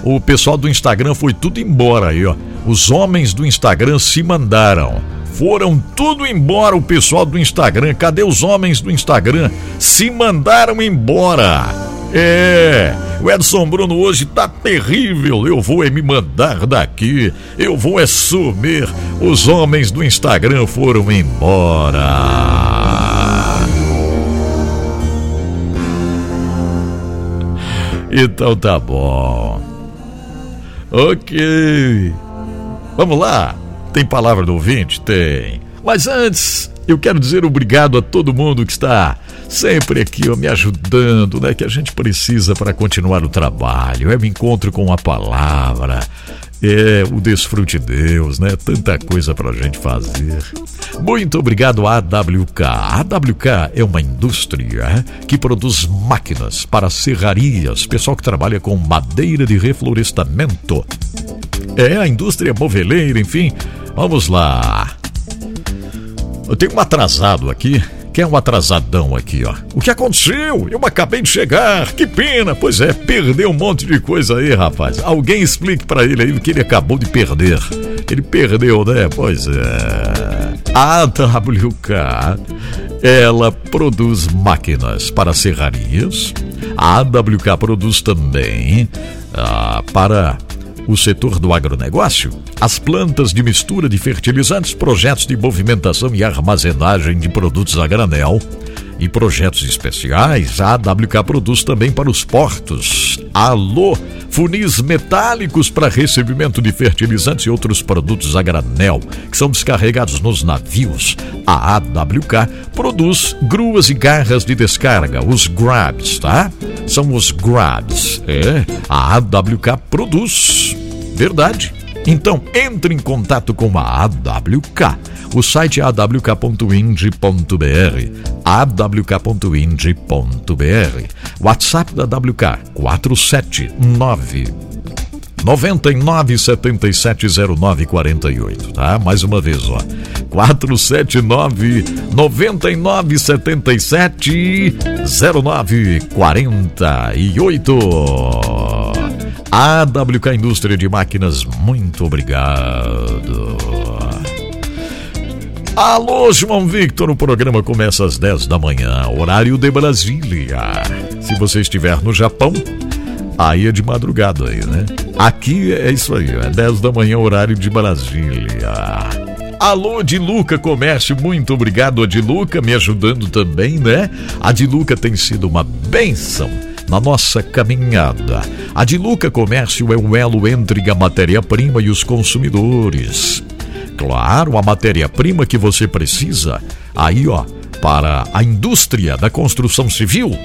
O pessoal do Instagram foi tudo embora aí, ó. Os homens do Instagram se mandaram. Foram tudo embora o pessoal do Instagram. Cadê os homens do Instagram? Se mandaram embora. É, o Edson Bruno hoje tá terrível. Eu vou é me mandar daqui. Eu vou é sumir. Os homens do Instagram foram embora. Então tá bom. Ok. Vamos lá. Tem palavra do ouvinte? Tem. Mas antes, eu quero dizer obrigado a todo mundo que está sempre aqui ó, me ajudando, né? Que a gente precisa para continuar o trabalho. É me encontro com a palavra. É, o Desfrute Deus, né? Tanta coisa pra gente fazer. Muito obrigado à AWK. A AWK é uma indústria que produz máquinas para serrarias, pessoal que trabalha com madeira de reflorestamento. É a indústria moveleira, enfim. Vamos lá. Eu tenho um atrasado aqui que é um atrasadão aqui, ó. O que aconteceu? Eu acabei de chegar, que pena. Pois é, perdeu um monte de coisa aí, rapaz. Alguém explique para ele aí o que ele acabou de perder. Ele perdeu, né? Pois é. A AWK, ela produz máquinas para serrarias. A AWK produz também ah, para o setor do agronegócio, as plantas de mistura de fertilizantes, projetos de movimentação e armazenagem de produtos a granel, e projetos especiais, a AWK produz também para os portos. Alô, funis metálicos para recebimento de fertilizantes e outros produtos a granel que são descarregados nos navios. A AWK produz gruas e garras de descarga, os grabs, tá? São os grabs. É, a AWK produz. Verdade. Então, entre em contato com a AWK. O site awk.ind.br, awk.ind.br. WhatsApp da AWK 479 99770948, tá? Mais uma vez, ó. 479 99770948. AWK Indústria de Máquinas, muito obrigado. Alô, João Victor, o programa começa às 10 da manhã, horário de Brasília. Se você estiver no Japão, aí é de madrugada aí, né? Aqui é isso aí, é 10 da manhã, horário de Brasília. Alô, Diluca Comércio, muito obrigado, Adiluca, me ajudando também, né? A Diluca tem sido uma benção na nossa caminhada. A Diluca Comércio é um elo entre a matéria-prima e os consumidores. Claro, a matéria-prima que você precisa, aí ó, para a indústria da construção civil.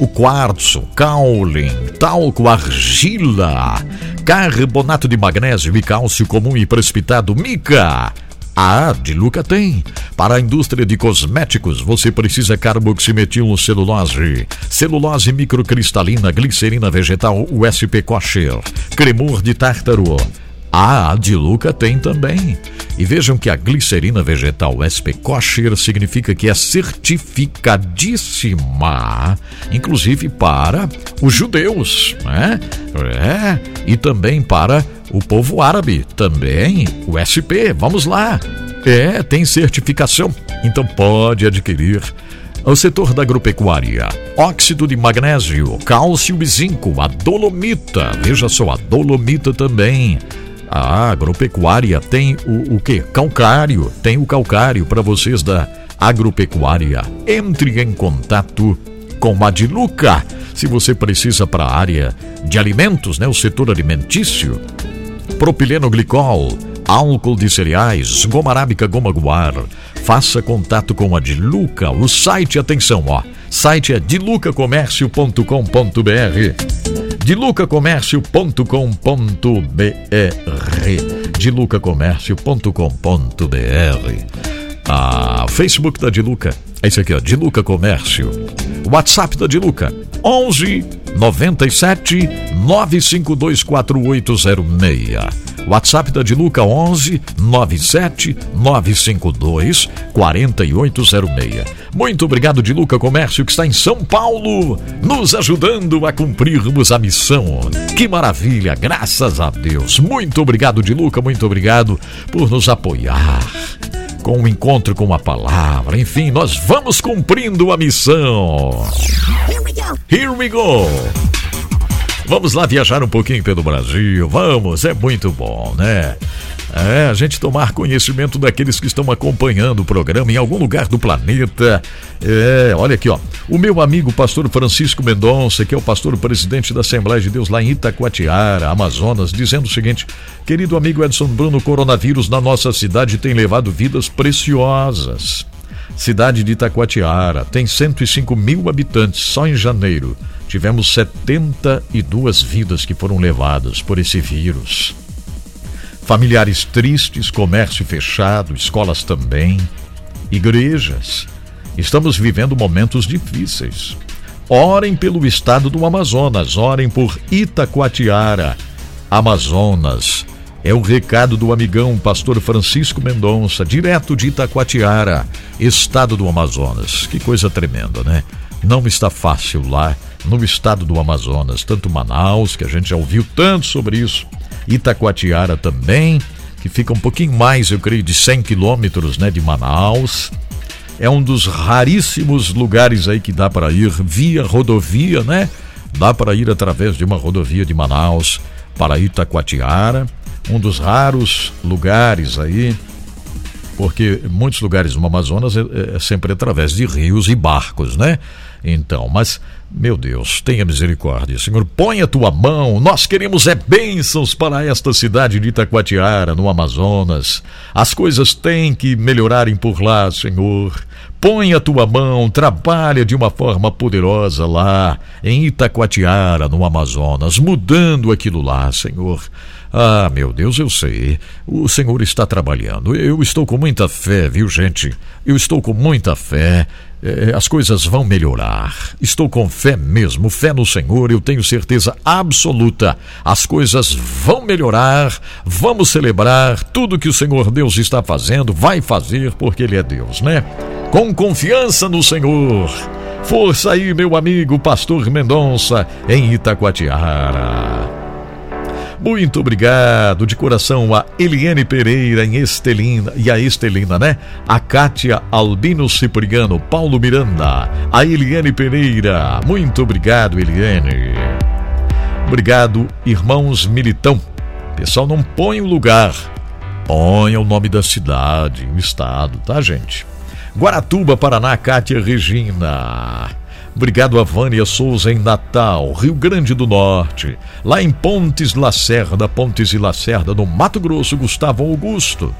O quartzo, caule, talco, argila, carbonato de magnésio e cálcio comum e precipitado, mica a Diluca tem. Para a indústria de cosméticos, você precisa carboximetil celulose, celulose microcristalina, glicerina vegetal USP kosher, cremor de tártaro. A Diluca tem também. E vejam que a glicerina vegetal SP kosher significa que é certificadíssima, inclusive para os judeus, né? É, e também para o povo árabe também, o SP, vamos lá. É, tem certificação, então pode adquirir. O setor da agropecuária, óxido de magnésio, cálcio e zinco, a dolomita, veja só, a dolomita também. A agropecuária tem o, o que? Calcário, tem o calcário para vocês da agropecuária. Entre em contato com a Diluca. Se você precisa para a área de alimentos, né, o setor alimentício, propileno glicol, álcool de cereais, goma arábica, goma guar. Faça contato com a Diluca. O site, atenção, ó. Site é dilucacomércio.com.br. dilucacomércio.com.br. dilucacomércio.com.br. Ah, Facebook da Diluca. É isso aqui, ó, Diluca Comércio. WhatsApp da Diluca, 11 97 9524806. WhatsApp da Diluca 11 97 952 4806. Muito obrigado, Diluca Comércio, que está em São Paulo, nos ajudando a cumprirmos a missão. Que maravilha, graças a Deus. Muito obrigado, Diluca, muito obrigado por nos apoiar com o encontro com a palavra. Enfim, nós vamos cumprindo a missão. Here we go. Here we go. Vamos lá viajar um pouquinho pelo Brasil, vamos, é muito bom, né? É, a gente tomar conhecimento daqueles que estão acompanhando o programa em algum lugar do planeta. É, olha aqui, ó. O meu amigo pastor Francisco Mendonça, que é o pastor presidente da Assembleia de Deus lá em Itacoatiara, Amazonas, dizendo o seguinte: Querido amigo Edson Bruno, o coronavírus na nossa cidade tem levado vidas preciosas. Cidade de Itacoatiara tem 105 mil habitantes só em janeiro tivemos 72 vidas que foram levadas por esse vírus. Familiares tristes, comércio fechado, escolas também, igrejas. Estamos vivendo momentos difíceis. Orem pelo estado do Amazonas, orem por Itacoatiara, Amazonas. É o recado do amigão pastor Francisco Mendonça, direto de Itacoatiara, estado do Amazonas. Que coisa tremenda, né? Não está fácil lá no estado do Amazonas, tanto Manaus, que a gente já ouviu tanto sobre isso, Itacoatiara também, que fica um pouquinho mais, eu creio, de 100 quilômetros né, de Manaus. É um dos raríssimos lugares aí que dá para ir via rodovia, né? Dá para ir através de uma rodovia de Manaus para Itacoatiara, um dos raros lugares aí porque muitos lugares no Amazonas é, é sempre através de rios e barcos, né? Então, mas, meu Deus, tenha misericórdia, Senhor, põe a tua mão, nós queremos é bênçãos para esta cidade de Itacoatiara, no Amazonas. As coisas têm que melhorarem por lá, Senhor. Põe a tua mão, trabalha de uma forma poderosa lá, em Itacoatiara, no Amazonas, mudando aquilo lá, Senhor. Ah, meu Deus, eu sei. O Senhor está trabalhando. Eu estou com muita fé, viu, gente? Eu estou com muita fé. É, as coisas vão melhorar. Estou com fé mesmo, fé no Senhor, eu tenho certeza absoluta. As coisas vão melhorar. Vamos celebrar tudo que o Senhor Deus está fazendo, vai fazer porque Ele é Deus, né? Com confiança no Senhor. Força aí, meu amigo Pastor Mendonça, em Itacoatiara. Muito obrigado de coração a Eliane Pereira em Estelina e a Estelina, né? A Kátia Albino Cipriano, Paulo Miranda, a Eliane Pereira. Muito obrigado, Eliane. Obrigado, irmãos Militão. Pessoal, não põe o lugar, põe o nome da cidade, o estado, tá, gente? Guaratuba, Paraná, Kátia Regina. Obrigado a Vânia Souza em Natal, Rio Grande do Norte. Lá em Pontes Lacerda, Pontes e Lacerda, no Mato Grosso, Gustavo Augusto.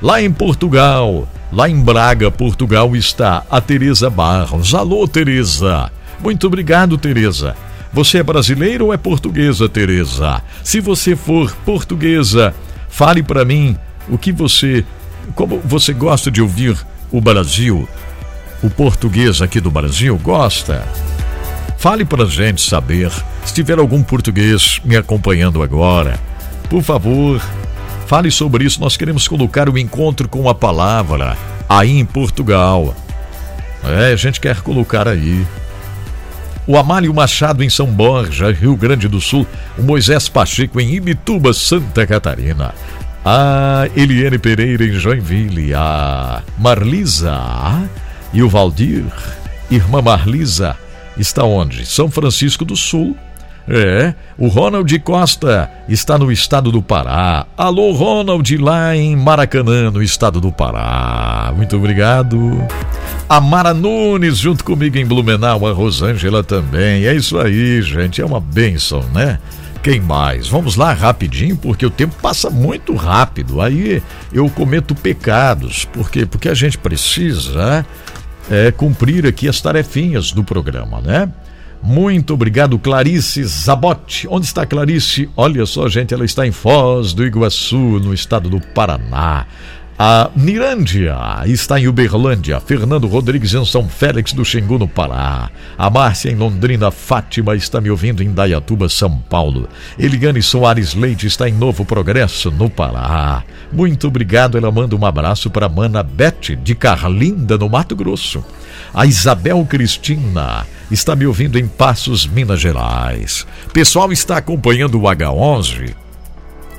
Lá em Portugal, lá em Braga, Portugal, está a Tereza Barros. Alô, Tereza. Muito obrigado, Tereza. Você é brasileira ou é portuguesa, Tereza? Se você for portuguesa, fale para mim o que você, como você gosta de ouvir o Brasil o português aqui do Brasil gosta? Fale para gente saber. Se tiver algum português me acompanhando agora, por favor, fale sobre isso. Nós queremos colocar o encontro com a palavra aí em Portugal. É, a gente quer colocar aí. O Amálio Machado em São Borja, Rio Grande do Sul. O Moisés Pacheco em Ibituba, Santa Catarina. A Eliane Pereira em Joinville. A Marlisa e o Valdir, irmã Marlisa, está onde? São Francisco do Sul. É, o Ronald Costa está no estado do Pará. Alô, Ronald, lá em Maracanã, no estado do Pará. Muito obrigado. A Mara Nunes, junto comigo em Blumenau, a Rosângela também. É isso aí, gente, é uma bênção, né? Quem mais? Vamos lá rapidinho, porque o tempo passa muito rápido. Aí eu cometo pecados, porque porque a gente precisa é, cumprir aqui as tarefinhas do programa, né? Muito obrigado, Clarice Zabotti. Onde está Clarice? Olha só, gente, ela está em Foz do Iguaçu, no estado do Paraná. A Mirândia está em Uberlândia, Fernando Rodrigues em São Félix do Xingu, no Pará. A Márcia em Londrina, Fátima está me ouvindo em Dayatuba, São Paulo. Eliane Soares Leite está em Novo Progresso, no Pará. Muito obrigado, ela manda um abraço para Mana Beth, de Carlinda, no Mato Grosso. A Isabel Cristina está me ouvindo em Passos, Minas Gerais. Pessoal está acompanhando o H11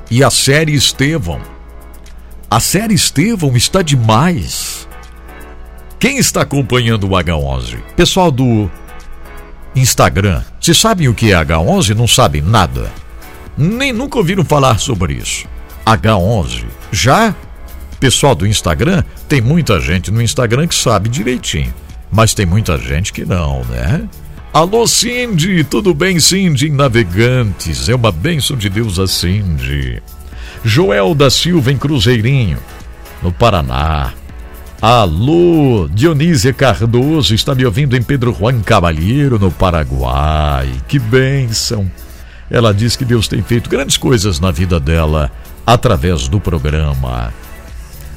e a série Estevão a série Estevão está demais. Quem está acompanhando o H11? Pessoal do Instagram. Vocês sabem o que é H11? Não sabem nada. Nem nunca ouviram falar sobre isso. H11. Já? Pessoal do Instagram, tem muita gente no Instagram que sabe direitinho. Mas tem muita gente que não, né? Alô, Cindy, tudo bem, Cindy? Navegantes, é uma bênção de Deus a Cindy. Joel da Silva em Cruzeirinho, no Paraná. Alô, Dionísia Cardoso está me ouvindo em Pedro Juan Cavalheiro, no Paraguai. Que bênção! Ela diz que Deus tem feito grandes coisas na vida dela através do programa.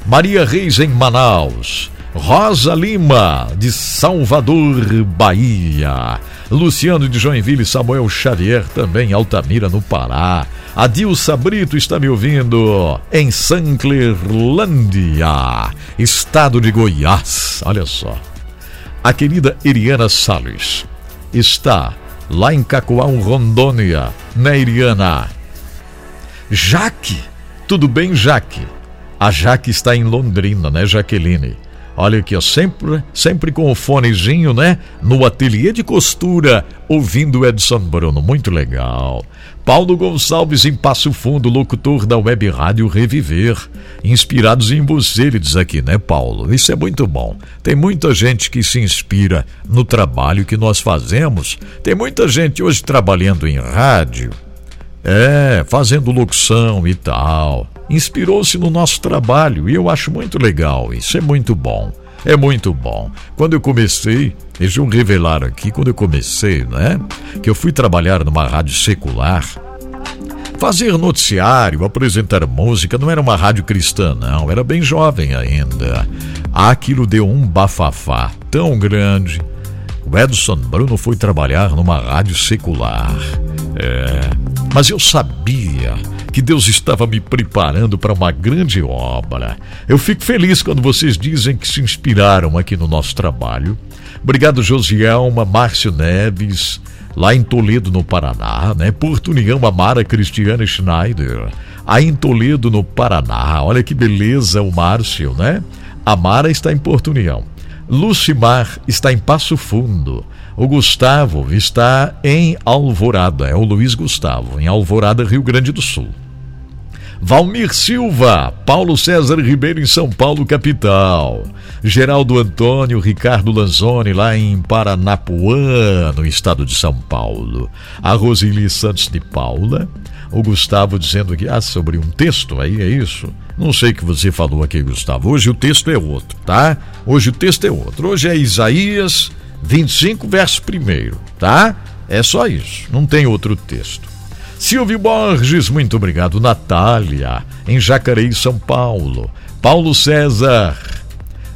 Maria Reis em Manaus. Rosa Lima, de Salvador, Bahia. Luciano de Joinville, Samuel Xavier, também Altamira, no Pará. Adilsa Brito está me ouvindo em Sanclerlândia, estado de Goiás. Olha só. A querida Iriana Salles está lá em Cacoal, Rondônia, né, Iriana? Jaque, tudo bem, Jaque? A Jaque está em Londrina, né, Jaqueline? Olha aqui, ó, sempre, sempre com o fonezinho, né? No ateliê de costura, ouvindo Edson Bruno. Muito legal. Paulo Gonçalves em Passo Fundo, locutor da Web Rádio Reviver. Inspirados em você, ele diz aqui, né, Paulo? Isso é muito bom. Tem muita gente que se inspira no trabalho que nós fazemos. Tem muita gente hoje trabalhando em rádio. É, fazendo locução e tal inspirou-se no nosso trabalho e eu acho muito legal, isso é muito bom. É muito bom. Quando eu comecei, deixa eu revelar aqui, quando eu comecei, né? Que eu fui trabalhar numa rádio secular, fazer noticiário, apresentar música, não era uma rádio cristã, não, era bem jovem ainda. Aquilo deu um bafafá tão grande. O Edson Bruno foi trabalhar numa rádio secular. É, mas eu sabia que Deus estava me preparando para uma grande obra. Eu fico feliz quando vocês dizem que se inspiraram aqui no nosso trabalho. Obrigado, Josielma, Márcio Neves, lá em Toledo, no Paraná, né? Porto União, Amara Cristiana Schneider, aí em Toledo, no Paraná. Olha que beleza o Márcio, né? Amara está em Porto União. Lucimar está em Passo Fundo. O Gustavo está em Alvorada, é o Luiz Gustavo, em Alvorada, Rio Grande do Sul. Valmir Silva, Paulo César Ribeiro em São Paulo, capital. Geraldo Antônio, Ricardo Lanzoni, lá em Paranapuã, no estado de São Paulo. A Rosili Santos de Paula. O Gustavo dizendo aqui, ah, sobre um texto aí, é isso? Não sei o que você falou aqui, Gustavo. Hoje o texto é outro, tá? Hoje o texto é outro. Hoje é Isaías 25, verso 1, tá? É só isso, não tem outro texto. Silvio Borges, muito obrigado. Natália, em Jacareí, São Paulo. Paulo César,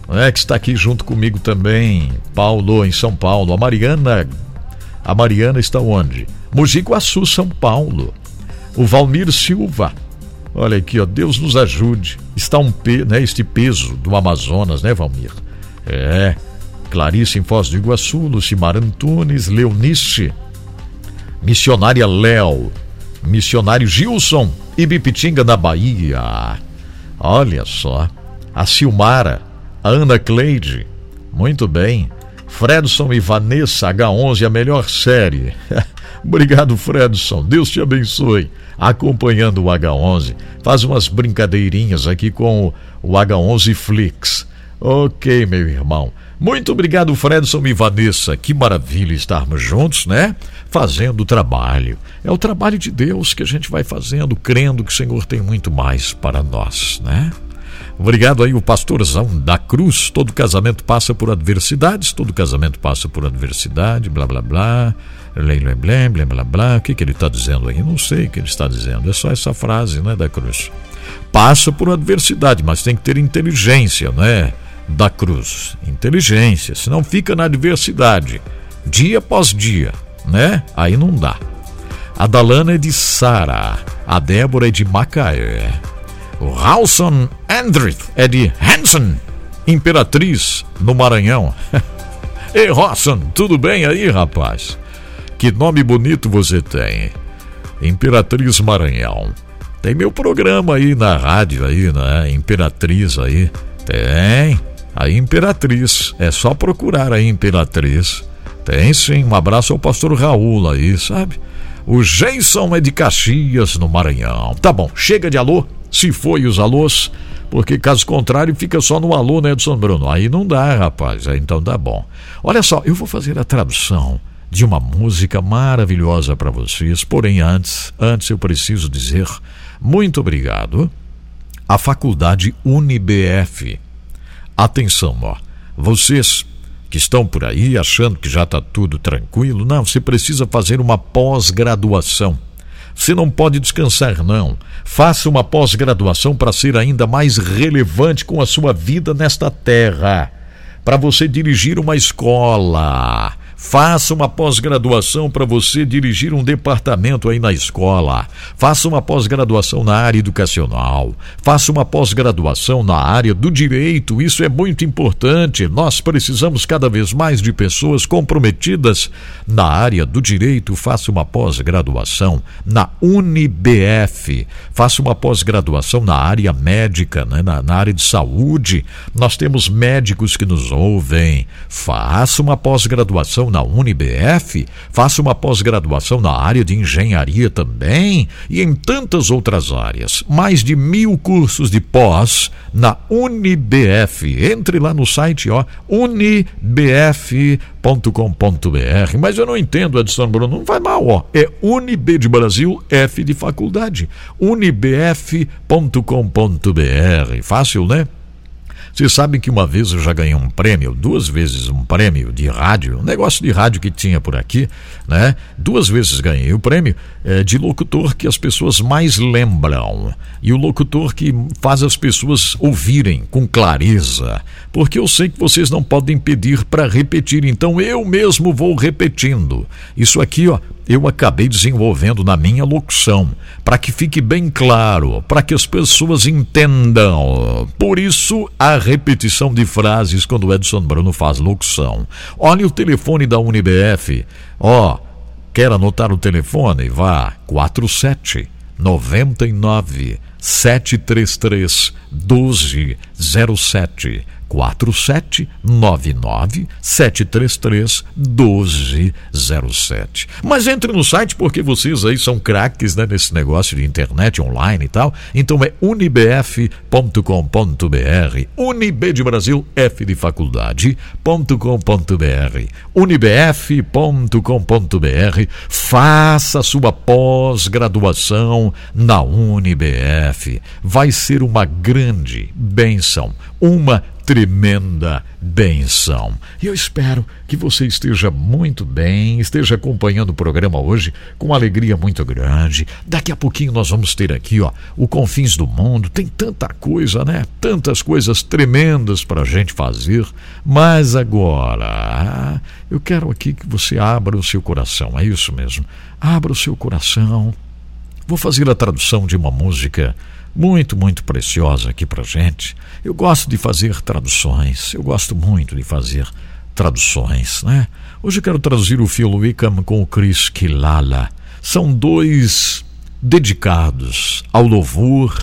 é, que está aqui junto comigo também. Paulo, em São Paulo. A Mariana, a Mariana está onde? Mogi Guaçu, São Paulo. O Valmir Silva. Olha aqui, ó, Deus nos ajude. Está um pe, né, este peso do Amazonas, né, Valmir? É. Clarice em Foz do Iguaçu, Lucimar Antunes, Leonice, Missionária Léo, missionário Gilson, Ibipitinga, na Bahia. Olha só. A Silmara, a Ana Cleide. Muito bem. Fredson e Vanessa, H11, a melhor série. (laughs) Obrigado, Fredson. Deus te abençoe. Acompanhando o H11. Faz umas brincadeirinhas aqui com o H11 Flix. Ok, meu irmão. Muito obrigado, Fredson e Vanessa. Que maravilha estarmos juntos, né? Fazendo o trabalho. É o trabalho de Deus que a gente vai fazendo, crendo que o Senhor tem muito mais para nós, né? Obrigado aí, o pastorzão da cruz. Todo casamento passa por adversidades, todo casamento passa por adversidade, blá blá blá, blém blém blém, blém blá blá. O que, que ele está dizendo aí? Não sei o que ele está dizendo, é só essa frase, né, da cruz. Passa por adversidade, mas tem que ter inteligência, né? Da cruz. Inteligência, senão fica na adversidade, dia após dia, né? Aí não dá. A Dalana é de Sara, a Débora é de Macaé. O Halson Andrith é de Hanson, Imperatriz, no Maranhão. (laughs) Ei, Rosson, tudo bem aí, rapaz? Que nome bonito você tem. Imperatriz Maranhão. Tem meu programa aí na rádio aí, né? Imperatriz aí. Tem. A Imperatriz. É só procurar a Imperatriz. Tem sim. Um abraço ao pastor Raul aí, sabe? O Jason é de Caxias, no Maranhão. Tá bom, chega de alô, se foi os alôs, porque caso contrário fica só no alô, né, Edson Bruno? Aí não dá, rapaz, aí então tá bom. Olha só, eu vou fazer a tradução de uma música maravilhosa para vocês, porém antes, antes eu preciso dizer muito obrigado à Faculdade UniBF Atenção, ó. Vocês que estão por aí achando que já está tudo tranquilo, não, você precisa fazer uma pós-graduação. Você não pode descansar, não. Faça uma pós-graduação para ser ainda mais relevante com a sua vida nesta terra. Para você dirigir uma escola, Faça uma pós-graduação para você dirigir um departamento aí na escola. Faça uma pós-graduação na área educacional. Faça uma pós-graduação na área do direito. Isso é muito importante. Nós precisamos cada vez mais de pessoas comprometidas na área do direito. Faça uma pós-graduação na UniBF. Faça uma pós-graduação na área médica, né? na, na área de saúde. Nós temos médicos que nos ouvem. Faça uma pós-graduação graduação na UniBF, faça uma pós-graduação na área de engenharia também e em tantas outras áreas. Mais de mil cursos de pós na UniBF. Entre lá no site, ó, unibf.com.br. Mas eu não entendo, Edson Bruno, não vai mal, ó. É UniB de Brasil, F de faculdade. unibf.com.br. Fácil, né? Vocês sabem que uma vez eu já ganhei um prêmio, duas vezes um prêmio de rádio, um negócio de rádio que tinha por aqui, né? Duas vezes ganhei o prêmio é, de locutor que as pessoas mais lembram. E o locutor que faz as pessoas ouvirem com clareza. Porque eu sei que vocês não podem pedir para repetir, então eu mesmo vou repetindo. Isso aqui, ó, eu acabei desenvolvendo na minha locução, para que fique bem claro, para que as pessoas entendam. Por isso, a repetição de frases quando o Edson Bruno faz locução. Olhe o telefone da UniBF. Ó, quer anotar o telefone? Vá 47 99 733 1207 4799 733 1207. Mas entre no site porque vocês aí são craques né, nesse negócio de internet online e tal. Então é unibf.com.br. Unib de Brasil, F de faculdade.com.br. unibf.com.br. Faça sua pós-graduação na Unibf. Vai ser uma grande benção, uma tremenda benção. E eu espero que você esteja muito bem, esteja acompanhando o programa hoje com uma alegria muito grande. Daqui a pouquinho nós vamos ter aqui, ó, o Confins do Mundo. Tem tanta coisa, né? Tantas coisas tremendas para a gente fazer. Mas agora, eu quero aqui que você abra o seu coração. É isso mesmo. Abra o seu coração. Vou fazer a tradução de uma música muito, muito preciosa aqui para gente. Eu gosto de fazer traduções, eu gosto muito de fazer traduções, né? Hoje eu quero traduzir o Phil Wickham com o Chris Kilala. São dois dedicados ao louvor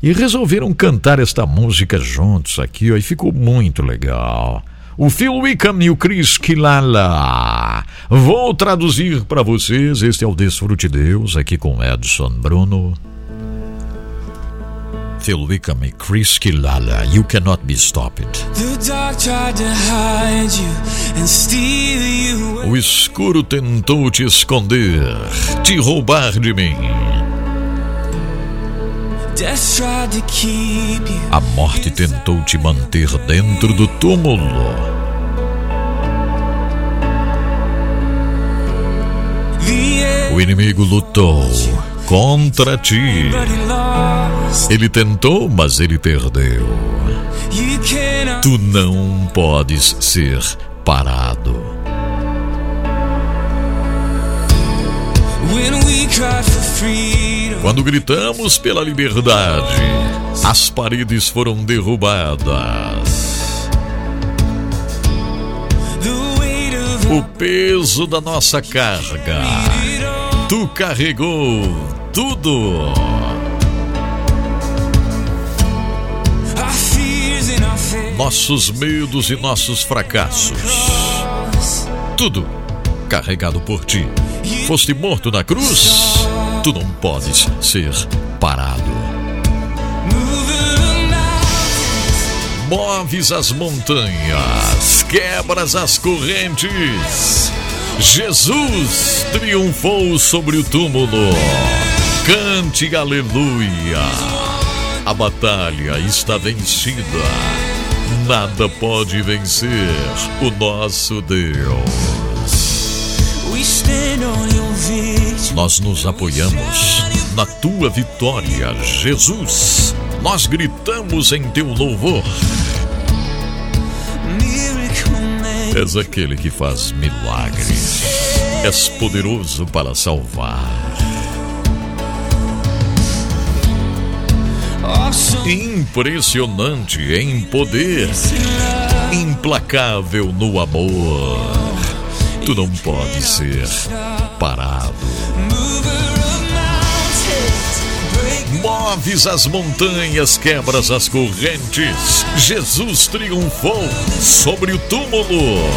e resolveram cantar esta música juntos aqui, ó, e ficou muito legal. O Phil Wickham e o Chris Kilala. Vou traduzir para vocês. Este é o Desfrute Deus, aqui com Edson Bruno. Phil Wickham e Chris Kilala, You Cannot Be Stopped. O escuro tentou te esconder, te roubar de mim. A morte tentou te manter dentro do túmulo. O inimigo lutou contra ti. Ele tentou, mas ele perdeu. Tu não podes ser parado. Quando gritamos pela liberdade, as paredes foram derrubadas. O peso da nossa carga, tu carregou tudo. Nossos medos e nossos fracassos. Tudo carregado por ti. Foste morto na cruz, tu não podes ser parado. Moves as montanhas, quebras as correntes. Jesus triunfou sobre o túmulo. Cante aleluia. A batalha está vencida. Nada pode vencer o nosso Deus. Nós nos apoiamos na tua vitória, Jesus. Nós gritamos em teu louvor. És aquele que faz milagres. És poderoso para salvar. Impressionante em poder, implacável no amor. Tu não pode ser parado. Moves as montanhas, quebras as correntes. Jesus triunfou sobre o túmulo.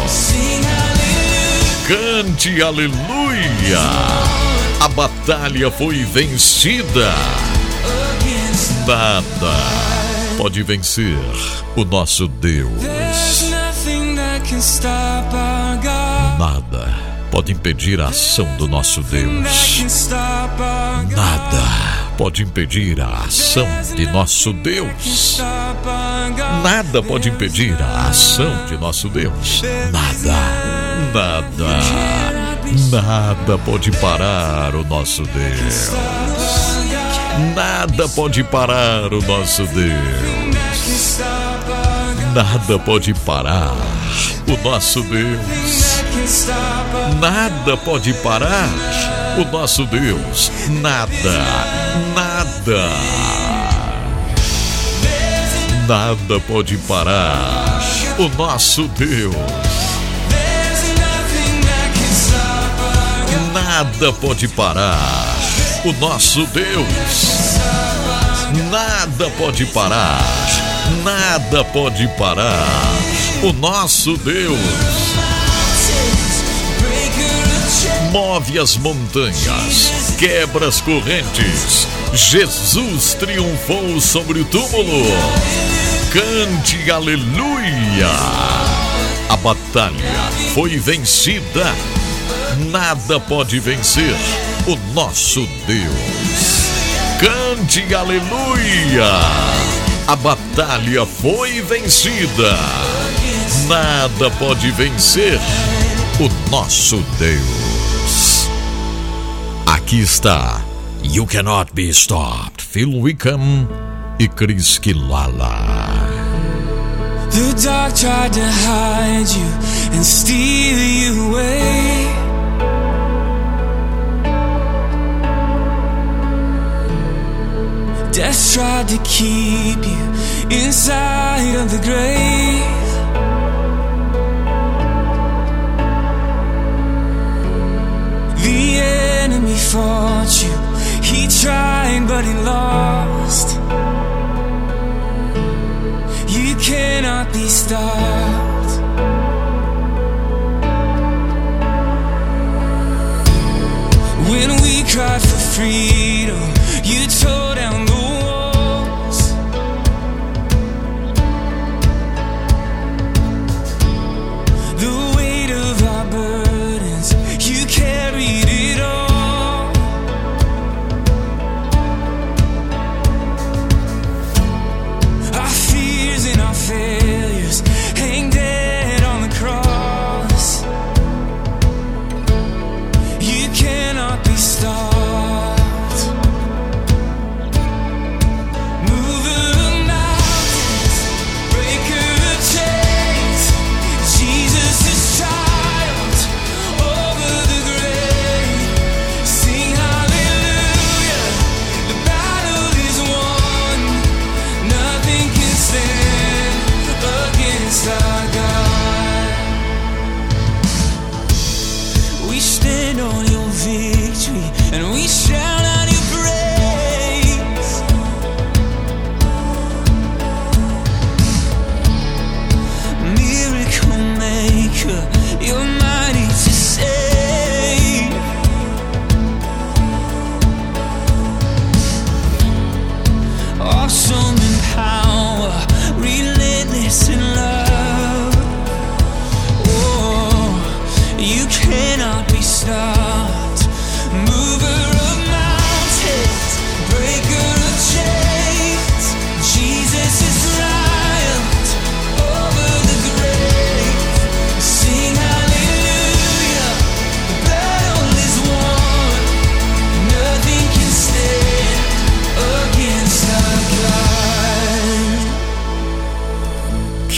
Cante aleluia. A batalha foi vencida. Nada pode vencer o nosso Deus. Nada pode impedir a ação do nosso Deus. Nada pode impedir a ação de nosso Deus. Nada pode impedir a ação de nosso Deus. Nada, nada, nada pode parar o nosso Deus. Nada pode parar o nosso Deus. Nada pode parar o nosso Deus. Nada pode parar o nosso Deus. Nada, nada. Nada pode parar o nosso Deus. Nada pode parar o nosso Deus. Nada pode parar, nada pode parar o nosso Deus. Move as montanhas, quebra as correntes. Jesus triunfou sobre o túmulo. Cante aleluia. A batalha foi vencida. Nada pode vencer o nosso Deus. Cante aleluia! A batalha foi vencida. Nada pode vencer o nosso Deus. Aqui está You Cannot Be Stopped, Phil Wickham e Chris Kilala. The dark tried to hide you and steal you away. Death tried to keep you inside of the grave. The enemy fought you, he tried but he lost. You cannot be stopped. When we cried for freedom, you tore down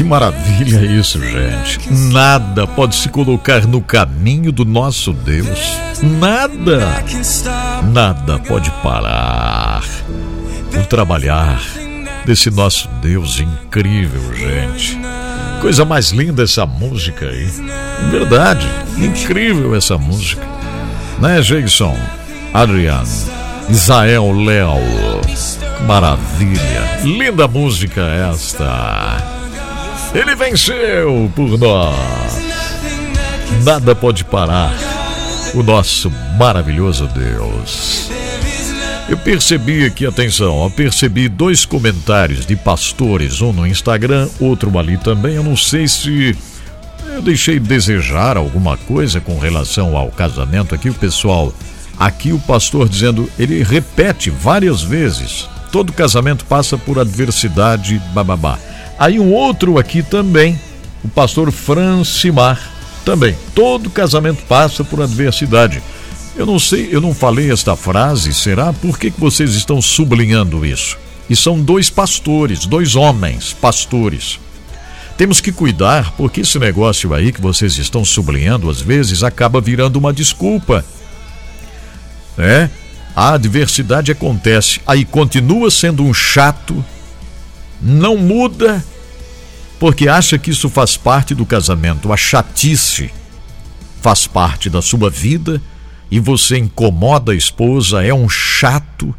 maravilha isso, gente. Nada pode se colocar no caminho do nosso Deus. Nada. Nada pode parar o trabalhar desse nosso Deus incrível, gente. Coisa mais linda essa música aí. Verdade, incrível essa música. Né, Jason? Adriano, Israel Léo. Maravilha. Linda música esta. Ele venceu por nós. Nada pode parar o nosso maravilhoso Deus. Eu percebi aqui, atenção, eu percebi dois comentários de pastores, um no Instagram, outro ali também. Eu não sei se eu deixei de desejar alguma coisa com relação ao casamento aqui, o pessoal. Aqui o pastor dizendo, ele repete várias vezes. Todo casamento passa por adversidade, bababá. Aí um outro aqui também, o pastor Francimar, também. Todo casamento passa por adversidade. Eu não sei, eu não falei esta frase, será? Por que, que vocês estão sublinhando isso? E são dois pastores, dois homens pastores. Temos que cuidar, porque esse negócio aí que vocês estão sublinhando às vezes acaba virando uma desculpa. É? A adversidade acontece, aí continua sendo um chato, não muda, porque acha que isso faz parte do casamento. A chatice faz parte da sua vida e você incomoda a esposa, é um chato,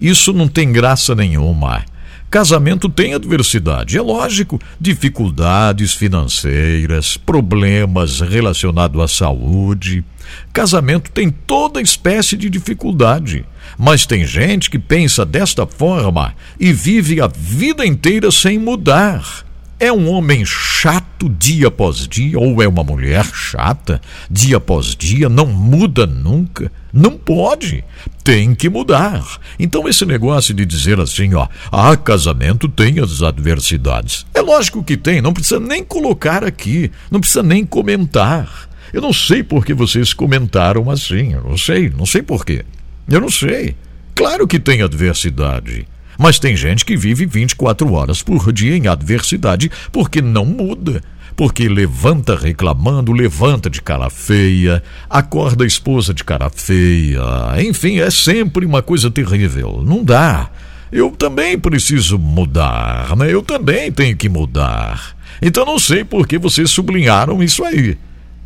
isso não tem graça nenhuma. Casamento tem adversidade, é lógico, dificuldades financeiras, problemas relacionados à saúde. Casamento tem toda espécie de dificuldade, mas tem gente que pensa desta forma e vive a vida inteira sem mudar. É um homem chato dia após dia, ou é uma mulher chata dia após dia, não muda nunca. Não pode. Tem que mudar. Então, esse negócio de dizer assim, ó, ah, casamento tem as adversidades. É lógico que tem, não precisa nem colocar aqui, não precisa nem comentar. Eu não sei por que vocês comentaram assim, eu não sei, não sei por quê. Eu não sei. Claro que tem adversidade. Mas tem gente que vive 24 horas por dia em adversidade porque não muda. Porque levanta reclamando, levanta de cara feia, acorda a esposa de cara feia. Enfim, é sempre uma coisa terrível. Não dá. Eu também preciso mudar, né? Eu também tenho que mudar. Então não sei por que vocês sublinharam isso aí.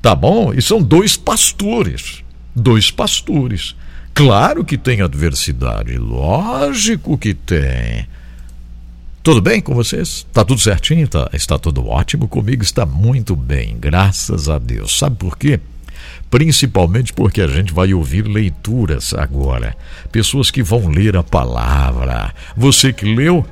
Tá bom? E são dois pastores. Dois pastores. Claro que tem adversidade, lógico que tem. Tudo bem com vocês? Tá tudo certinho? Tá, está tudo ótimo. Comigo está muito bem, graças a Deus. Sabe por quê? Principalmente porque a gente vai ouvir leituras agora. Pessoas que vão ler a palavra. Você que leu,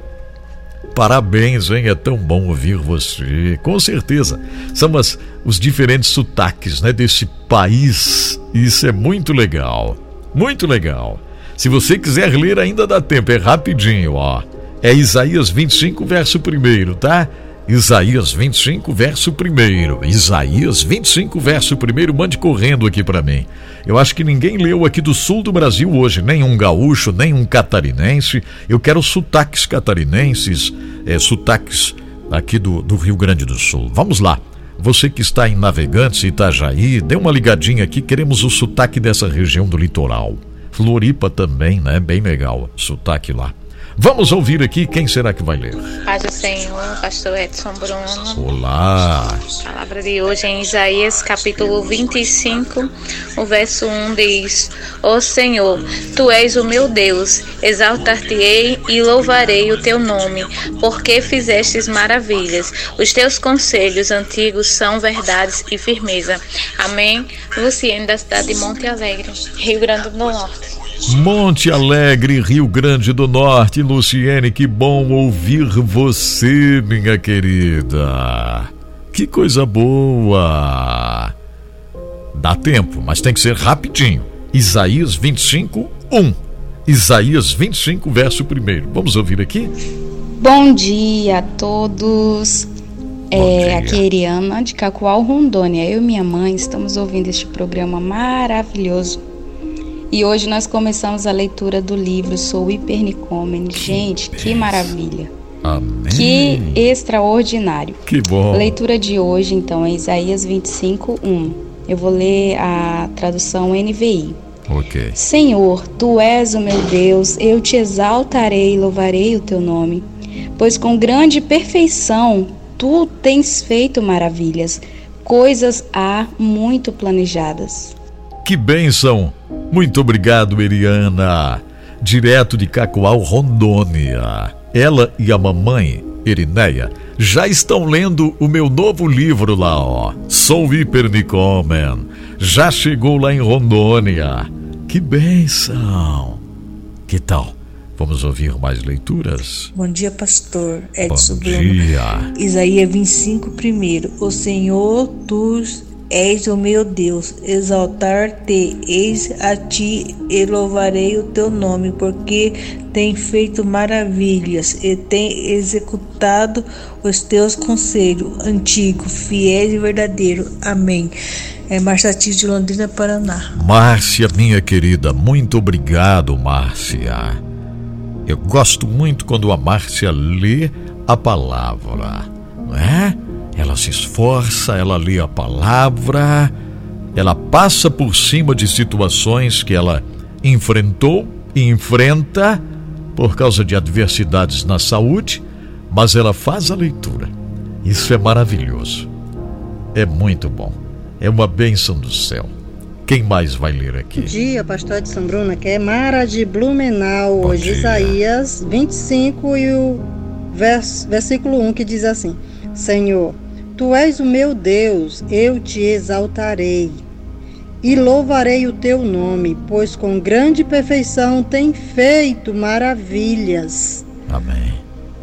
Parabéns, hein? É tão bom ouvir você. Com certeza. São as, os diferentes sotaques né, desse país. Isso é muito legal. Muito legal. Se você quiser ler, ainda dá tempo, é rapidinho, ó. É Isaías 25, verso 1, tá? Isaías 25, verso 1. Isaías 25, verso 1. Mande correndo aqui para mim. Eu acho que ninguém leu aqui do sul do Brasil hoje, nem um gaúcho, nem um catarinense. Eu quero sotaques catarinenses, é, sotaques aqui do, do Rio Grande do Sul. Vamos lá. Você que está em Navegantes, Itajaí, dê uma ligadinha aqui, queremos o sotaque dessa região do litoral. Floripa também, né? Bem legal, sotaque lá. Vamos ouvir aqui quem será que vai ler. Paz do Senhor, pastor Edson Bruno. Olá. A palavra de hoje é em Isaías capítulo 25, o verso 1 diz: Ó Senhor, tu és o meu Deus, exaltar-te-ei e louvarei o teu nome, porque fizestes maravilhas. Os teus conselhos antigos são verdades e firmeza. Amém. Luciene da cidade de Monte Alegre, Rio Grande do Norte. Monte Alegre, Rio Grande do Norte. Luciene, que bom ouvir você, minha querida. Que coisa boa. Dá tempo, mas tem que ser rapidinho. Isaías 25, 1. Isaías 25, verso 1. Vamos ouvir aqui? Bom dia a todos. É, aqui é Eriana, de Cacoal, Rondônia. Eu e minha mãe estamos ouvindo este programa maravilhoso e hoje nós começamos a leitura do livro Sou Hipernicômene. Gente, que maravilha! Amém. Que extraordinário. Que bom. A leitura de hoje, então, é Isaías 25, 1. Eu vou ler a tradução NVI. Ok. Senhor, tu és o meu Deus, eu te exaltarei e louvarei o teu nome, pois com grande perfeição tu tens feito maravilhas, coisas há muito planejadas. Que bênção! Muito obrigado, Eriana. Direto de Cacoal, Rondônia. Ela e a mamãe, Erineia, já estão lendo o meu novo livro lá, ó. Sou Hipernicomen. Já chegou lá em Rondônia. Que bênção! Que tal? Vamos ouvir mais leituras? Bom dia, pastor Edson Bom Bruno. dia. Isaías 25, primeiro. O Senhor, tu és o meu Deus, exaltar-te eis a ti e louvarei o teu nome, porque tem feito maravilhas e tem executado os teus conselhos, antigo, fiel e verdadeiro. Amém. É Marcia Tis de Londrina, Paraná. Márcia, minha querida, muito obrigado, Márcia. Eu gosto muito quando a Márcia lê a palavra, não é? Ela se esforça, ela lê a palavra, ela passa por cima de situações que ela enfrentou e enfrenta por causa de adversidades na saúde, mas ela faz a leitura. Isso é maravilhoso. É muito bom. É uma bênção do céu. Quem mais vai ler aqui? Bom dia, pastor de São Bruno, que é Mara de Blumenau, Bom hoje dia. Isaías 25 e o vers, versículo 1 que diz assim: Senhor, tu és o meu Deus, eu te exaltarei e louvarei o teu nome, pois com grande perfeição tem feito maravilhas, Amém.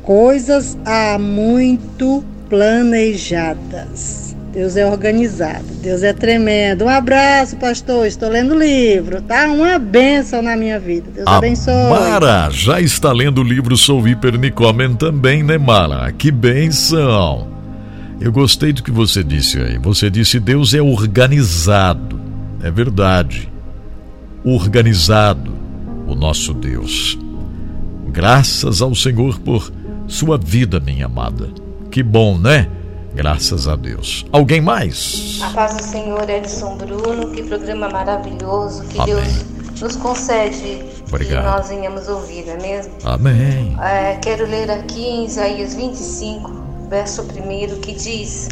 coisas há muito planejadas. Deus é organizado, Deus é tremendo. Um abraço, pastor. Estou lendo o livro, tá? Uma bênção na minha vida. Deus A abençoe. Mara já está lendo o livro Sou Hipernicomen também, né, Mara? Que benção! Eu gostei do que você disse aí. Você disse Deus é organizado. É verdade. Organizado, o nosso Deus. Graças ao Senhor por sua vida, minha amada. Que bom, né? Graças a Deus. Alguém mais? A paz do Senhor, Edson Bruno, que programa maravilhoso, que Amém. Deus nos concede Obrigado. que nós venhamos ouvir, não é mesmo? Amém. É, quero ler aqui em Isaías 25, verso 1, que diz: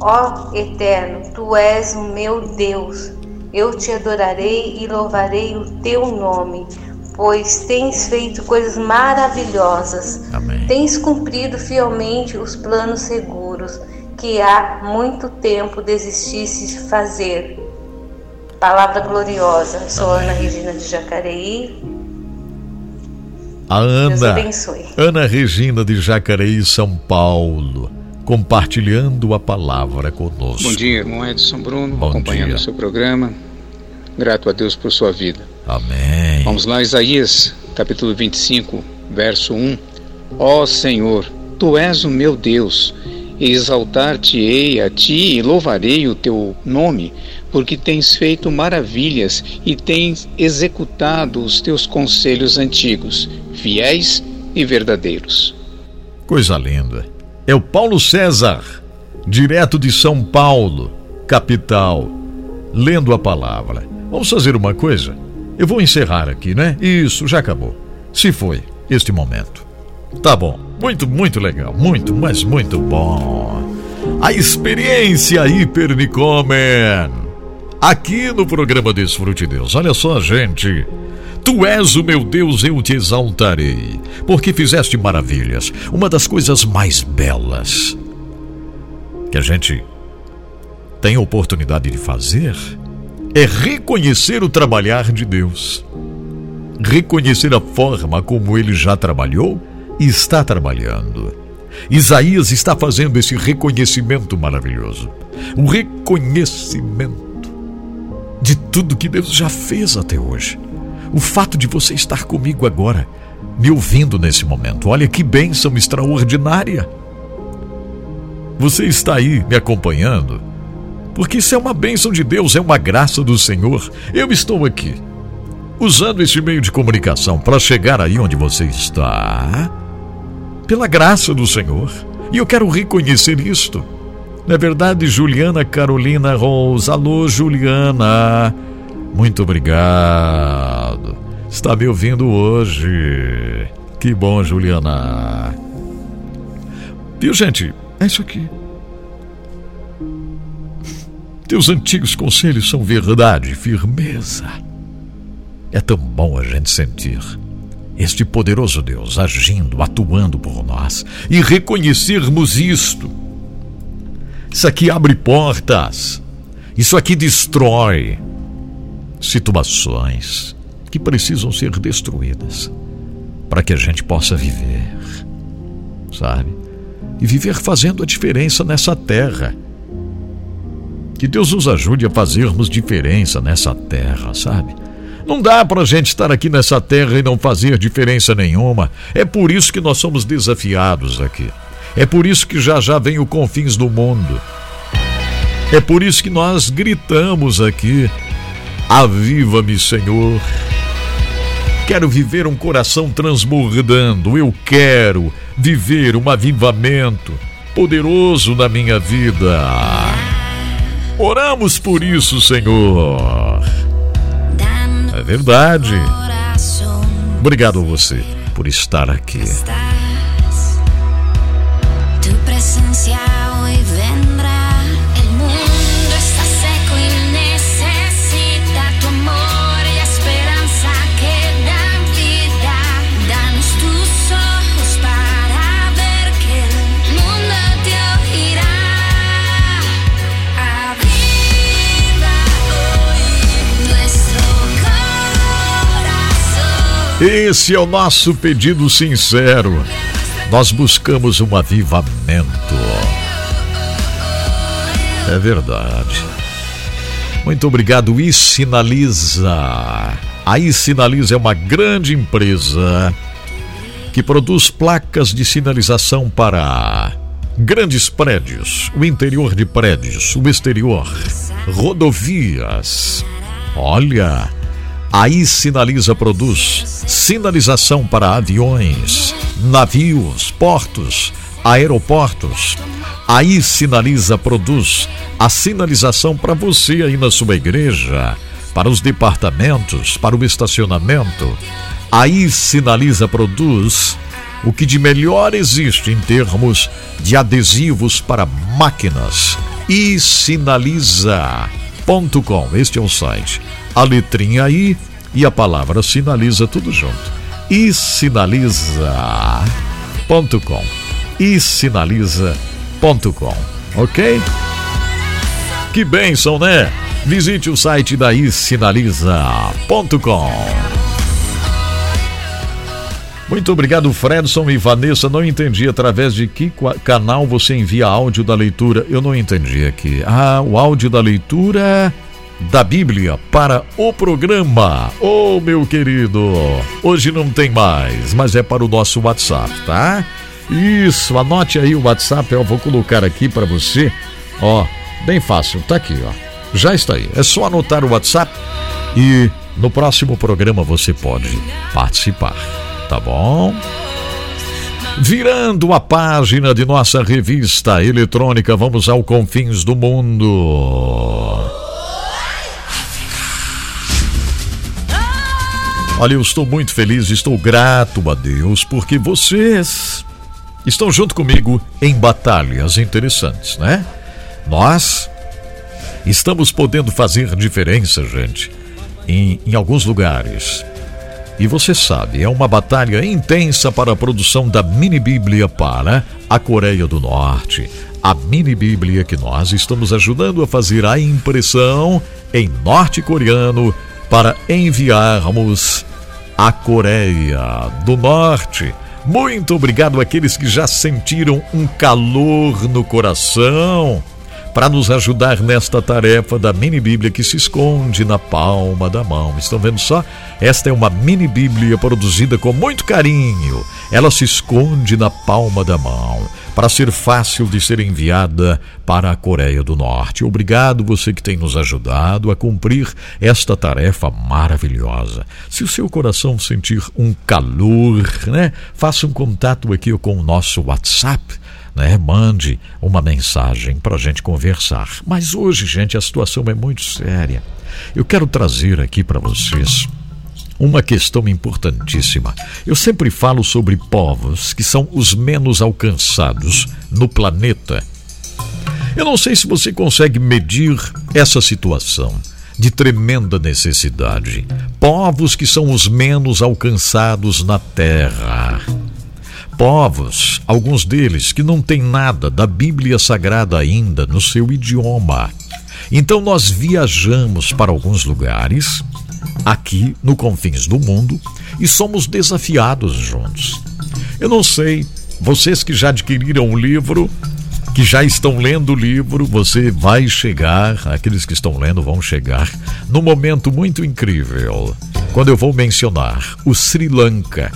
Ó Eterno, tu és o meu Deus, eu te adorarei e louvarei o teu nome, pois tens feito coisas maravilhosas. Amém. Tens cumprido fielmente os planos seguros que há muito tempo desististe de fazer. Palavra gloriosa. Sou Ana Regina de Jacareí. A Ana. Ana Regina de Jacareí, São Paulo, compartilhando a palavra conosco. Bom dia, irmão Edson Bruno, Bom acompanhando o seu programa. Grato a Deus por sua vida. Amém. Vamos lá, Isaías, capítulo 25, verso 1. Ó Senhor, tu és o meu Deus, e exaltar-te-ei a ti e louvarei o teu nome, porque tens feito maravilhas e tens executado os teus conselhos antigos, fiéis e verdadeiros. Coisa linda. É o Paulo César, direto de São Paulo, capital, lendo a palavra. Vamos fazer uma coisa? Eu vou encerrar aqui, né? Isso, já acabou. Se foi este momento. Tá bom. Muito, muito legal. Muito, mas muito bom. A experiência Hipernicomen. Aqui no programa Desfrute Deus. Olha só, gente. Tu és o meu Deus, eu te exaltarei, porque fizeste maravilhas. Uma das coisas mais belas que a gente tem a oportunidade de fazer é reconhecer o trabalhar de Deus. Reconhecer a forma como ele já trabalhou e está trabalhando. Isaías está fazendo esse reconhecimento maravilhoso. O reconhecimento de tudo que Deus já fez até hoje. O fato de você estar comigo agora, me ouvindo nesse momento. Olha que bênção extraordinária. Você está aí me acompanhando, porque isso é uma bênção de Deus, é uma graça do Senhor. Eu estou aqui, usando esse meio de comunicação para chegar aí onde você está pela graça do Senhor. E eu quero reconhecer isto. Não é verdade, Juliana Carolina Rose? Alô, Juliana. Muito obrigado. Está me ouvindo hoje. Que bom, Juliana. Viu, gente? É isso aqui. Teus antigos conselhos são verdade, firmeza. É tão bom a gente sentir este poderoso Deus agindo, atuando por nós e reconhecermos isto. Isso aqui abre portas, isso aqui destrói situações que precisam ser destruídas para que a gente possa viver, sabe? E viver fazendo a diferença nessa terra. Que Deus nos ajude a fazermos diferença nessa terra, sabe? Não dá para a gente estar aqui nessa terra e não fazer diferença nenhuma. É por isso que nós somos desafiados aqui. É por isso que já já vem o confins do mundo. É por isso que nós gritamos aqui: Aviva-me, Senhor. Quero viver um coração transbordando. Eu quero viver um avivamento poderoso na minha vida. Oramos por isso, Senhor. É verdade. Obrigado a você por estar aqui. Esse é o nosso pedido sincero. Nós buscamos um avivamento. É verdade. Muito obrigado, e Sinaliza. A Sinaliza é uma grande empresa que produz placas de sinalização para grandes prédios, o interior de prédios, o exterior, rodovias. Olha, aí Sinaliza produz sinalização para aviões, navios, portos, aeroportos. Aí Sinaliza produz a sinalização para você aí na sua igreja, para os departamentos, para o estacionamento. Aí Sinaliza produz o que de melhor existe em termos de adesivos para máquinas. E sinaliza.com. Este é o site. A letrinha aí e a palavra sinaliza tudo junto. E sinaliza.com. E sinaliza.com. OK? Que bênção, né? Visite o site da isinaliza.com. Muito obrigado, Fredson e Vanessa. Não entendi através de que canal você envia áudio da leitura. Eu não entendi aqui. Ah, o áudio da leitura da Bíblia para o programa. Ô, meu querido, hoje não tem mais, mas é para o nosso WhatsApp, tá? Isso, anote aí o WhatsApp, eu vou colocar aqui para você. Ó, bem fácil, tá aqui, ó. Já está aí. É só anotar o WhatsApp e no próximo programa você pode participar, tá bom? Virando a página de nossa revista eletrônica, vamos ao Confins do Mundo. Olha, eu estou muito feliz, estou grato a Deus porque vocês estão junto comigo em batalhas interessantes, né? Nós estamos podendo fazer diferença, gente, em, em alguns lugares. E você sabe, é uma batalha intensa para a produção da mini Bíblia para a Coreia do Norte. A mini Bíblia que nós estamos ajudando a fazer a impressão em norte-coreano para enviarmos à Coreia do Norte. Muito obrigado àqueles que já sentiram um calor no coração para nos ajudar nesta tarefa da mini Bíblia que se esconde na palma da mão. Estão vendo só? Esta é uma mini Bíblia produzida com muito carinho. Ela se esconde na palma da mão para ser fácil de ser enviada para a Coreia do Norte. Obrigado você que tem nos ajudado a cumprir esta tarefa maravilhosa. Se o seu coração sentir um calor, né, faça um contato aqui com o nosso WhatsApp. Né, mande uma mensagem para a gente conversar. Mas hoje, gente, a situação é muito séria. Eu quero trazer aqui para vocês uma questão importantíssima. Eu sempre falo sobre povos que são os menos alcançados no planeta. Eu não sei se você consegue medir essa situação de tremenda necessidade. Povos que são os menos alcançados na Terra. Povos, alguns deles que não têm nada da Bíblia Sagrada ainda no seu idioma. Então nós viajamos para alguns lugares aqui no confins do mundo e somos desafiados juntos. Eu não sei, vocês que já adquiriram o livro, que já estão lendo o livro, você vai chegar, aqueles que estão lendo vão chegar, num momento muito incrível, quando eu vou mencionar o Sri Lanka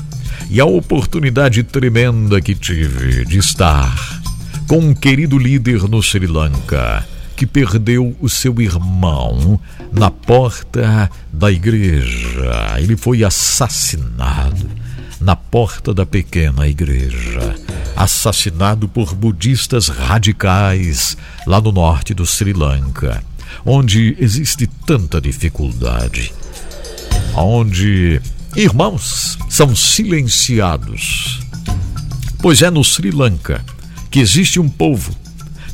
e a oportunidade tremenda que tive de estar com um querido líder no Sri Lanka que perdeu o seu irmão na porta da igreja. Ele foi assassinado na porta da pequena igreja, assassinado por budistas radicais lá no norte do Sri Lanka, onde existe tanta dificuldade, onde irmãos são silenciados. Pois é no Sri Lanka que existe um povo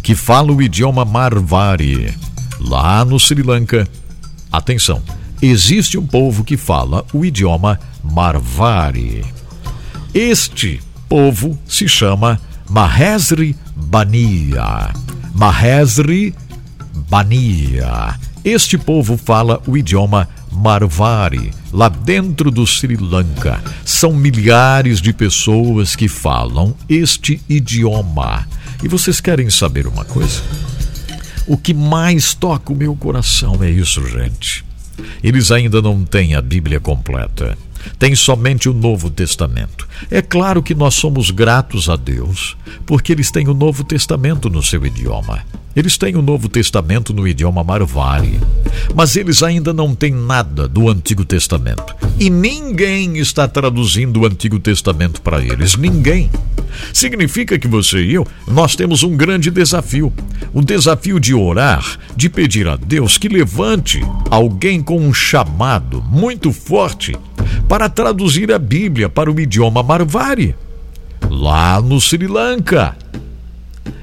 que fala o idioma Marvari. Lá no Sri Lanka, atenção, existe um povo que fala o idioma Marvari. Este povo se chama Mahesri Bania. Mahesri Bania. Este povo fala o idioma Marvari, lá dentro do Sri Lanka. São milhares de pessoas que falam este idioma. E vocês querem saber uma coisa? O que mais toca o meu coração é isso, gente. Eles ainda não têm a Bíblia completa. Tem somente o Novo Testamento. É claro que nós somos gratos a Deus, porque eles têm o Novo Testamento no seu idioma. Eles têm o Novo Testamento no idioma Marvari, mas eles ainda não têm nada do Antigo Testamento. E ninguém está traduzindo o Antigo Testamento para eles. Ninguém. Significa que você e eu, nós temos um grande desafio. O desafio de orar, de pedir a Deus que levante alguém com um chamado muito forte para traduzir a Bíblia para o idioma Marvari, lá no Sri Lanka.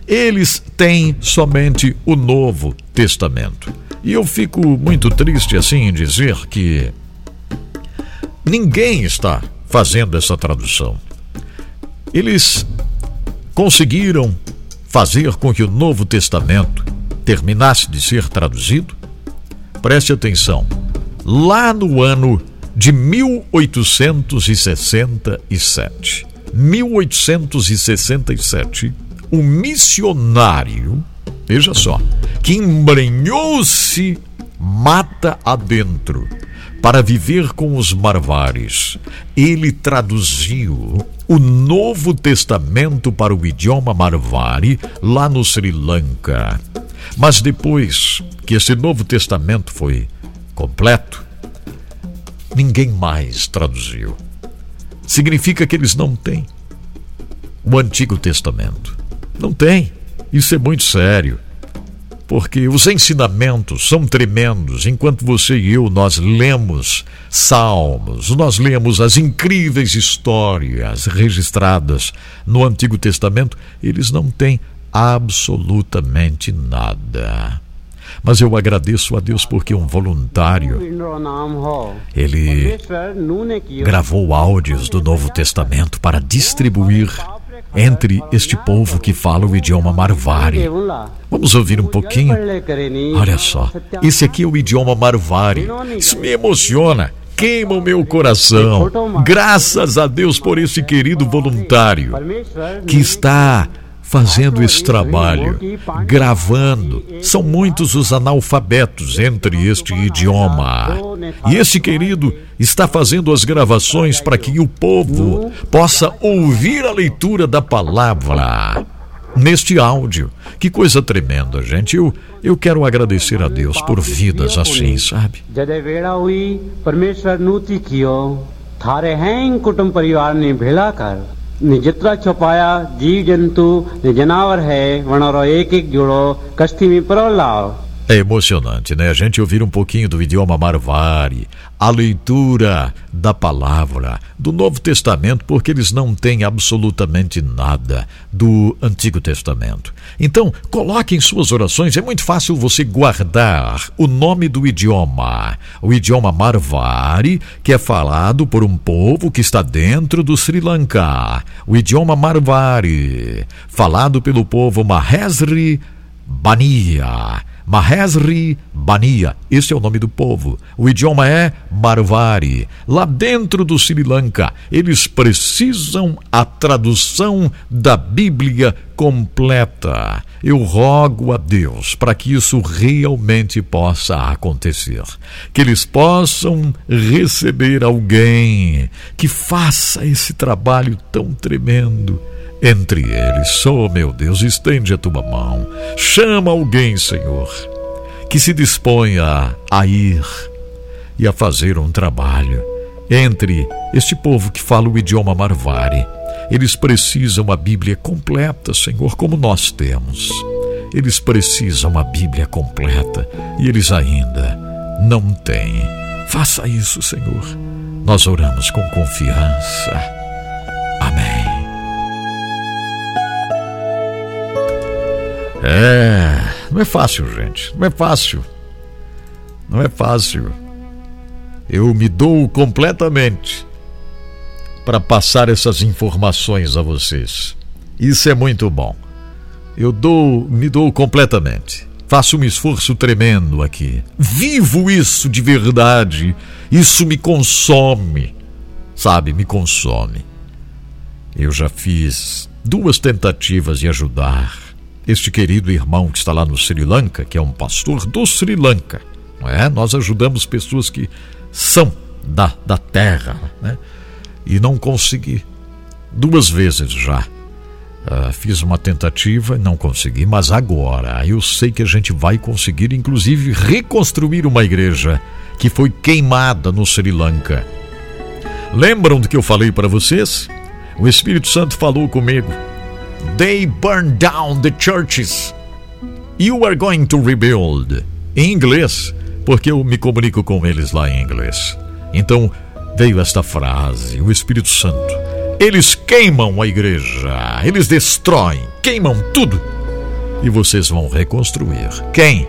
Eles têm somente o Novo Testamento. E eu fico muito triste assim em dizer que ninguém está fazendo essa tradução. Eles conseguiram fazer com que o Novo Testamento terminasse de ser traduzido? Preste atenção. Lá no ano de 1867. 1867 um missionário, veja só, que embrenhou-se mata adentro para viver com os marvares. Ele traduziu o Novo Testamento para o idioma marvari lá no Sri Lanka. Mas depois que esse Novo Testamento foi completo, ninguém mais traduziu. Significa que eles não têm o Antigo Testamento. Não tem. Isso é muito sério. Porque os ensinamentos são tremendos. Enquanto você e eu nós lemos salmos, nós lemos as incríveis histórias registradas no Antigo Testamento, eles não têm absolutamente nada. Mas eu agradeço a Deus porque um voluntário ele gravou áudios do Novo Testamento para distribuir entre este povo que fala o idioma Marvari. Vamos ouvir um pouquinho? Olha só, esse aqui é o idioma Marvari. Isso me emociona queima o meu coração. Graças a Deus por esse querido voluntário que está fazendo esse trabalho, gravando. São muitos os analfabetos entre este idioma. E esse querido está fazendo as gravações para que o povo possa ouvir a leitura da palavra neste áudio. Que coisa tremenda, gente. Eu, eu quero agradecer a Deus por vidas assim, sabe? थारे हैं कुटुंब परिवार ने भेला कर जितना छुपाया जीव जंतु जनावर है वनरो एक एक जोड़ो कश्ती में परलाओ É emocionante, né? A gente ouvir um pouquinho do idioma Marvari, a leitura da palavra do Novo Testamento, porque eles não têm absolutamente nada do Antigo Testamento. Então, coloque em suas orações, é muito fácil você guardar o nome do idioma, o idioma Marvari, que é falado por um povo que está dentro do Sri Lanka. O idioma Marvari, falado pelo povo Mahesri Bania Mahesri Bania, esse é o nome do povo. O idioma é Marvari. Lá dentro do Sri Lanka, eles precisam a tradução da Bíblia completa. Eu rogo a Deus para que isso realmente possa acontecer. Que eles possam receber alguém que faça esse trabalho tão tremendo entre eles. Oh, meu Deus, estende a tua mão. Chama alguém, Senhor, que se disponha a ir e a fazer um trabalho entre este povo que fala o idioma Marvari. Eles precisam a Bíblia completa, Senhor, como nós temos. Eles precisam a Bíblia completa e eles ainda não têm. Faça isso, Senhor. Nós oramos com confiança. Amém. É, não é fácil, gente. Não é fácil. Não é fácil. Eu me dou completamente para passar essas informações a vocês. Isso é muito bom. Eu dou, me dou completamente. Faço um esforço tremendo aqui. Vivo isso de verdade. Isso me consome. Sabe, me consome. Eu já fiz duas tentativas de ajudar este querido irmão que está lá no Sri Lanka, que é um pastor do Sri Lanka. Não é? Nós ajudamos pessoas que são da, da terra. Né? E não consegui. Duas vezes já. Uh, fiz uma tentativa e não consegui, mas agora eu sei que a gente vai conseguir, inclusive, reconstruir uma igreja que foi queimada no Sri Lanka. Lembram do que eu falei para vocês? O Espírito Santo falou comigo They burn down the churches. You are going to rebuild. Em inglês, porque eu me comunico com eles lá em inglês. Então veio esta frase, o Espírito Santo. Eles queimam a igreja, eles destroem, queimam tudo. E vocês vão reconstruir. Quem?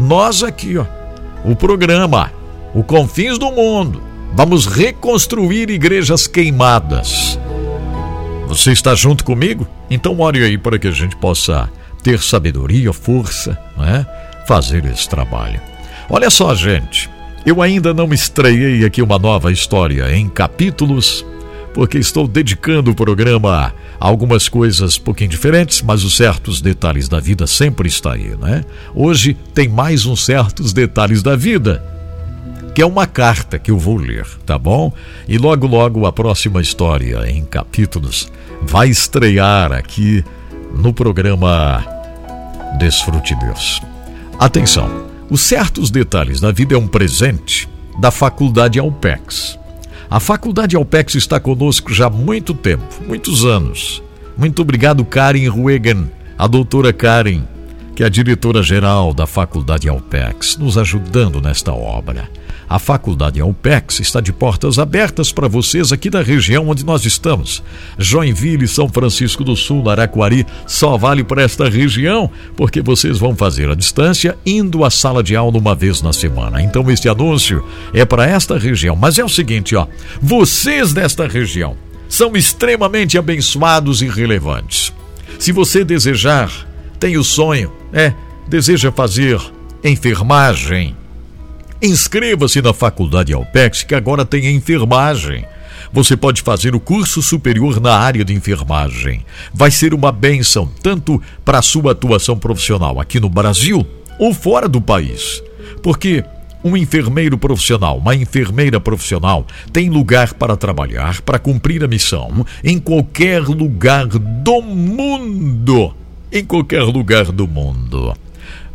Nós aqui, ó. O programa, o Confins do Mundo. Vamos reconstruir igrejas queimadas. Você está junto comigo? Então ore aí para que a gente possa ter sabedoria, força, né? fazer esse trabalho. Olha só, gente, eu ainda não estreiei aqui uma nova história em capítulos, porque estou dedicando o programa a algumas coisas um pouquinho diferentes, mas os certos detalhes da vida sempre está aí, né? Hoje tem mais uns certos detalhes da vida que é uma carta que eu vou ler, tá bom? E logo, logo a próxima história em capítulos vai estrear aqui no programa Desfrute Deus. Atenção, os certos detalhes da vida é um presente da Faculdade Alpex. A Faculdade Alpex está conosco já há muito tempo, muitos anos. Muito obrigado, Karen Ruegan, a doutora Karen, que é a diretora-geral da Faculdade Alpex, nos ajudando nesta obra. A Faculdade Alpex está de portas abertas para vocês aqui da região onde nós estamos. Joinville, São Francisco do Sul, Araquari, só vale para esta região, porque vocês vão fazer a distância indo à sala de aula uma vez na semana. Então este anúncio é para esta região. Mas é o seguinte, ó, vocês desta região são extremamente abençoados e relevantes. Se você desejar, tem o sonho, é, deseja fazer enfermagem, Inscreva-se na Faculdade Alpex, que agora tem enfermagem. você pode fazer o curso superior na área de enfermagem. Vai ser uma benção tanto para a sua atuação profissional aqui no Brasil ou fora do país. Porque um enfermeiro profissional, uma enfermeira profissional, tem lugar para trabalhar, para cumprir a missão em qualquer lugar do mundo. Em qualquer lugar do mundo.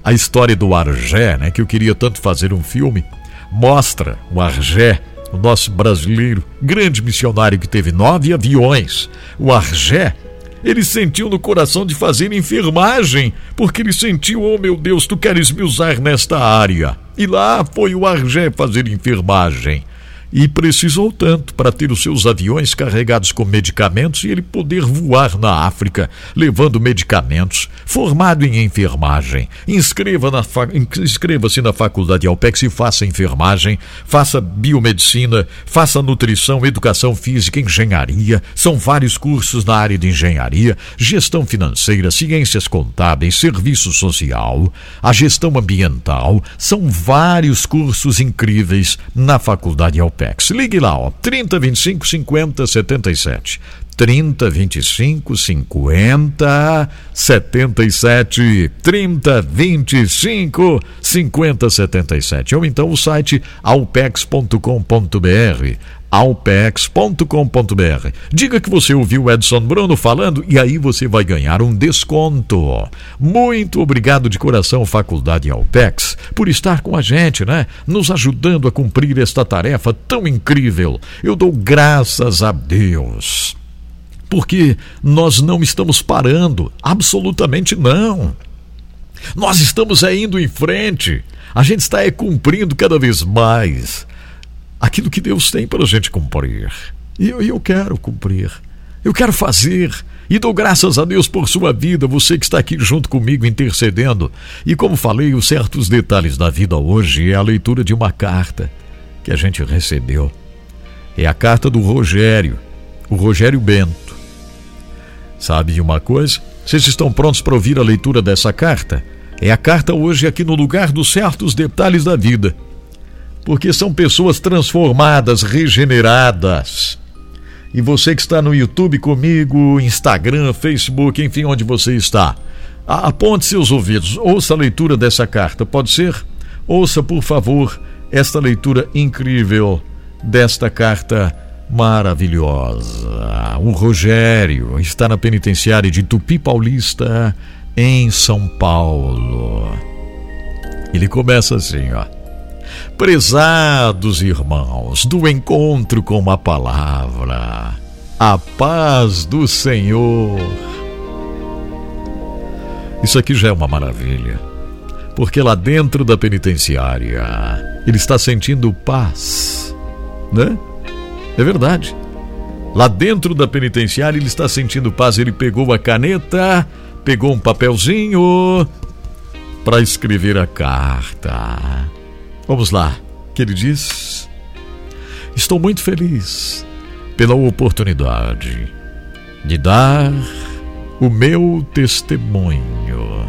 A história do Argé, né, que eu queria tanto fazer um filme, mostra o Argé, o nosso brasileiro, grande missionário que teve nove aviões. O Argé ele sentiu no coração de fazer enfermagem, porque ele sentiu, oh meu Deus, tu queres me usar nesta área. E lá foi o Argé fazer enfermagem e precisou tanto para ter os seus aviões carregados com medicamentos e ele poder voar na África levando medicamentos, formado em enfermagem. Inscreva na fa... Inscreva-se na faculdade Alpex e faça enfermagem, faça biomedicina, faça nutrição, educação física, engenharia. São vários cursos na área de engenharia, gestão financeira, ciências contábeis, serviço social, a gestão ambiental. São vários cursos incríveis na faculdade Alpex. Apex. Ligue lá, ó, 30 25 50 77. 30 25 50 77 30 25 50 77 ou então o site alpex.com.br alpex.com.br. Diga que você ouviu Edson Bruno falando e aí você vai ganhar um desconto. Muito obrigado de coração, Faculdade Alpex, por estar com a gente, né? Nos ajudando a cumprir esta tarefa tão incrível. Eu dou graças a Deus. Porque nós não estamos parando, absolutamente não. Nós estamos é indo em frente. A gente está é cumprindo cada vez mais aquilo que Deus tem para a gente cumprir. E eu, eu quero cumprir. Eu quero fazer. E dou graças a Deus por sua vida, você que está aqui junto comigo intercedendo. E como falei, os certos detalhes da vida hoje é a leitura de uma carta que a gente recebeu. É a carta do Rogério, o Rogério Bento. Sabe uma coisa? Vocês estão prontos para ouvir a leitura dessa carta? É a carta hoje aqui no lugar dos certos detalhes da vida porque são pessoas transformadas, regeneradas. E você que está no YouTube comigo, Instagram, Facebook, enfim, onde você está, aponte seus ouvidos, ouça a leitura dessa carta, pode ser? Ouça, por favor, esta leitura incrível desta carta maravilhosa. O Rogério está na penitenciária de Tupi Paulista, em São Paulo. Ele começa assim, ó. Prezados irmãos, do encontro com a palavra, a paz do Senhor. Isso aqui já é uma maravilha, porque lá dentro da penitenciária ele está sentindo paz, né? É verdade. Lá dentro da penitenciária ele está sentindo paz. Ele pegou a caneta, pegou um papelzinho para escrever a carta. Vamos lá, que ele diz: Estou muito feliz pela oportunidade de dar o meu testemunho.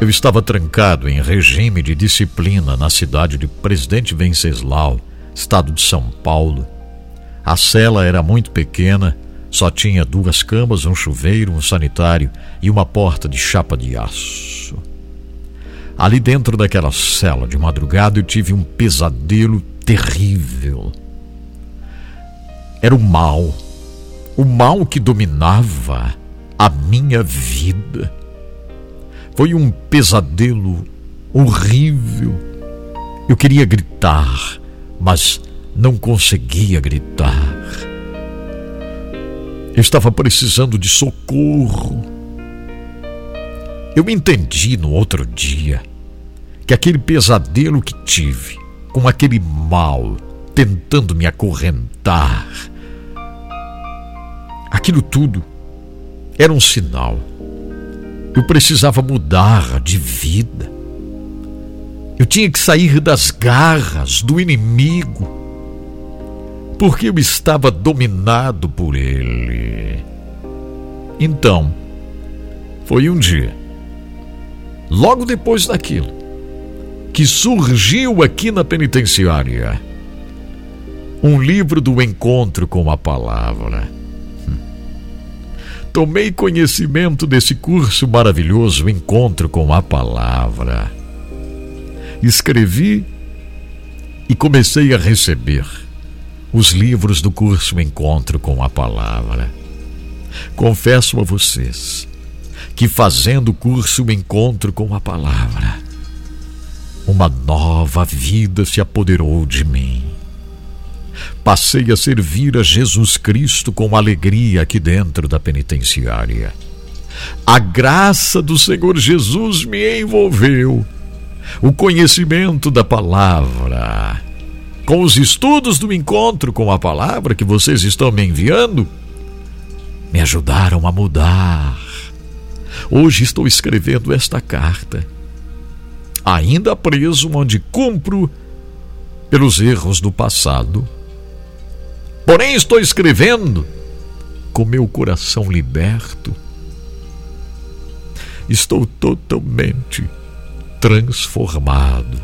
Eu estava trancado em regime de disciplina na cidade de Presidente Venceslau, estado de São Paulo. A cela era muito pequena, só tinha duas camas, um chuveiro, um sanitário e uma porta de chapa de aço. Ali dentro daquela cela de madrugada eu tive um pesadelo terrível. Era o mal, o mal que dominava a minha vida. Foi um pesadelo horrível. Eu queria gritar, mas não conseguia gritar. Estava precisando de socorro. Eu entendi no outro dia que aquele pesadelo que tive, com aquele mal tentando me acorrentar, aquilo tudo era um sinal. Eu precisava mudar de vida. Eu tinha que sair das garras do inimigo, porque eu estava dominado por ele. Então, foi um dia, logo depois daquilo, que surgiu aqui na penitenciária. Um livro do encontro com a palavra. Hum. Tomei conhecimento desse curso maravilhoso, Encontro com a Palavra. Escrevi e comecei a receber os livros do curso Encontro com a Palavra. Confesso a vocês que fazendo o curso Encontro com a Palavra, uma nova vida se apoderou de mim. Passei a servir a Jesus Cristo com alegria aqui dentro da penitenciária. A graça do Senhor Jesus me envolveu. O conhecimento da palavra, com os estudos do encontro com a palavra que vocês estão me enviando, me ajudaram a mudar. Hoje estou escrevendo esta carta, ainda preso onde cumpro pelos erros do passado. Porém, estou escrevendo com meu coração liberto. Estou totalmente transformado,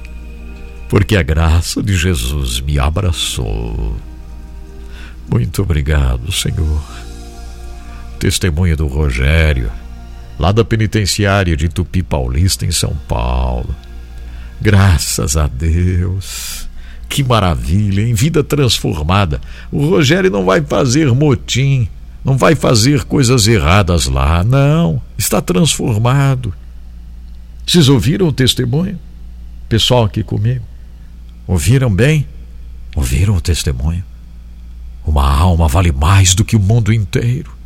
porque a graça de Jesus me abraçou. Muito obrigado, Senhor. Testemunha do Rogério, lá da penitenciária de Tupi Paulista, em São Paulo. Graças a Deus. Que maravilha, em vida transformada. O Rogério não vai fazer motim, não vai fazer coisas erradas lá, não. Está transformado. Vocês ouviram o testemunho? Pessoal aqui comigo. Ouviram bem? Ouviram o testemunho? Uma alma vale mais do que o mundo inteiro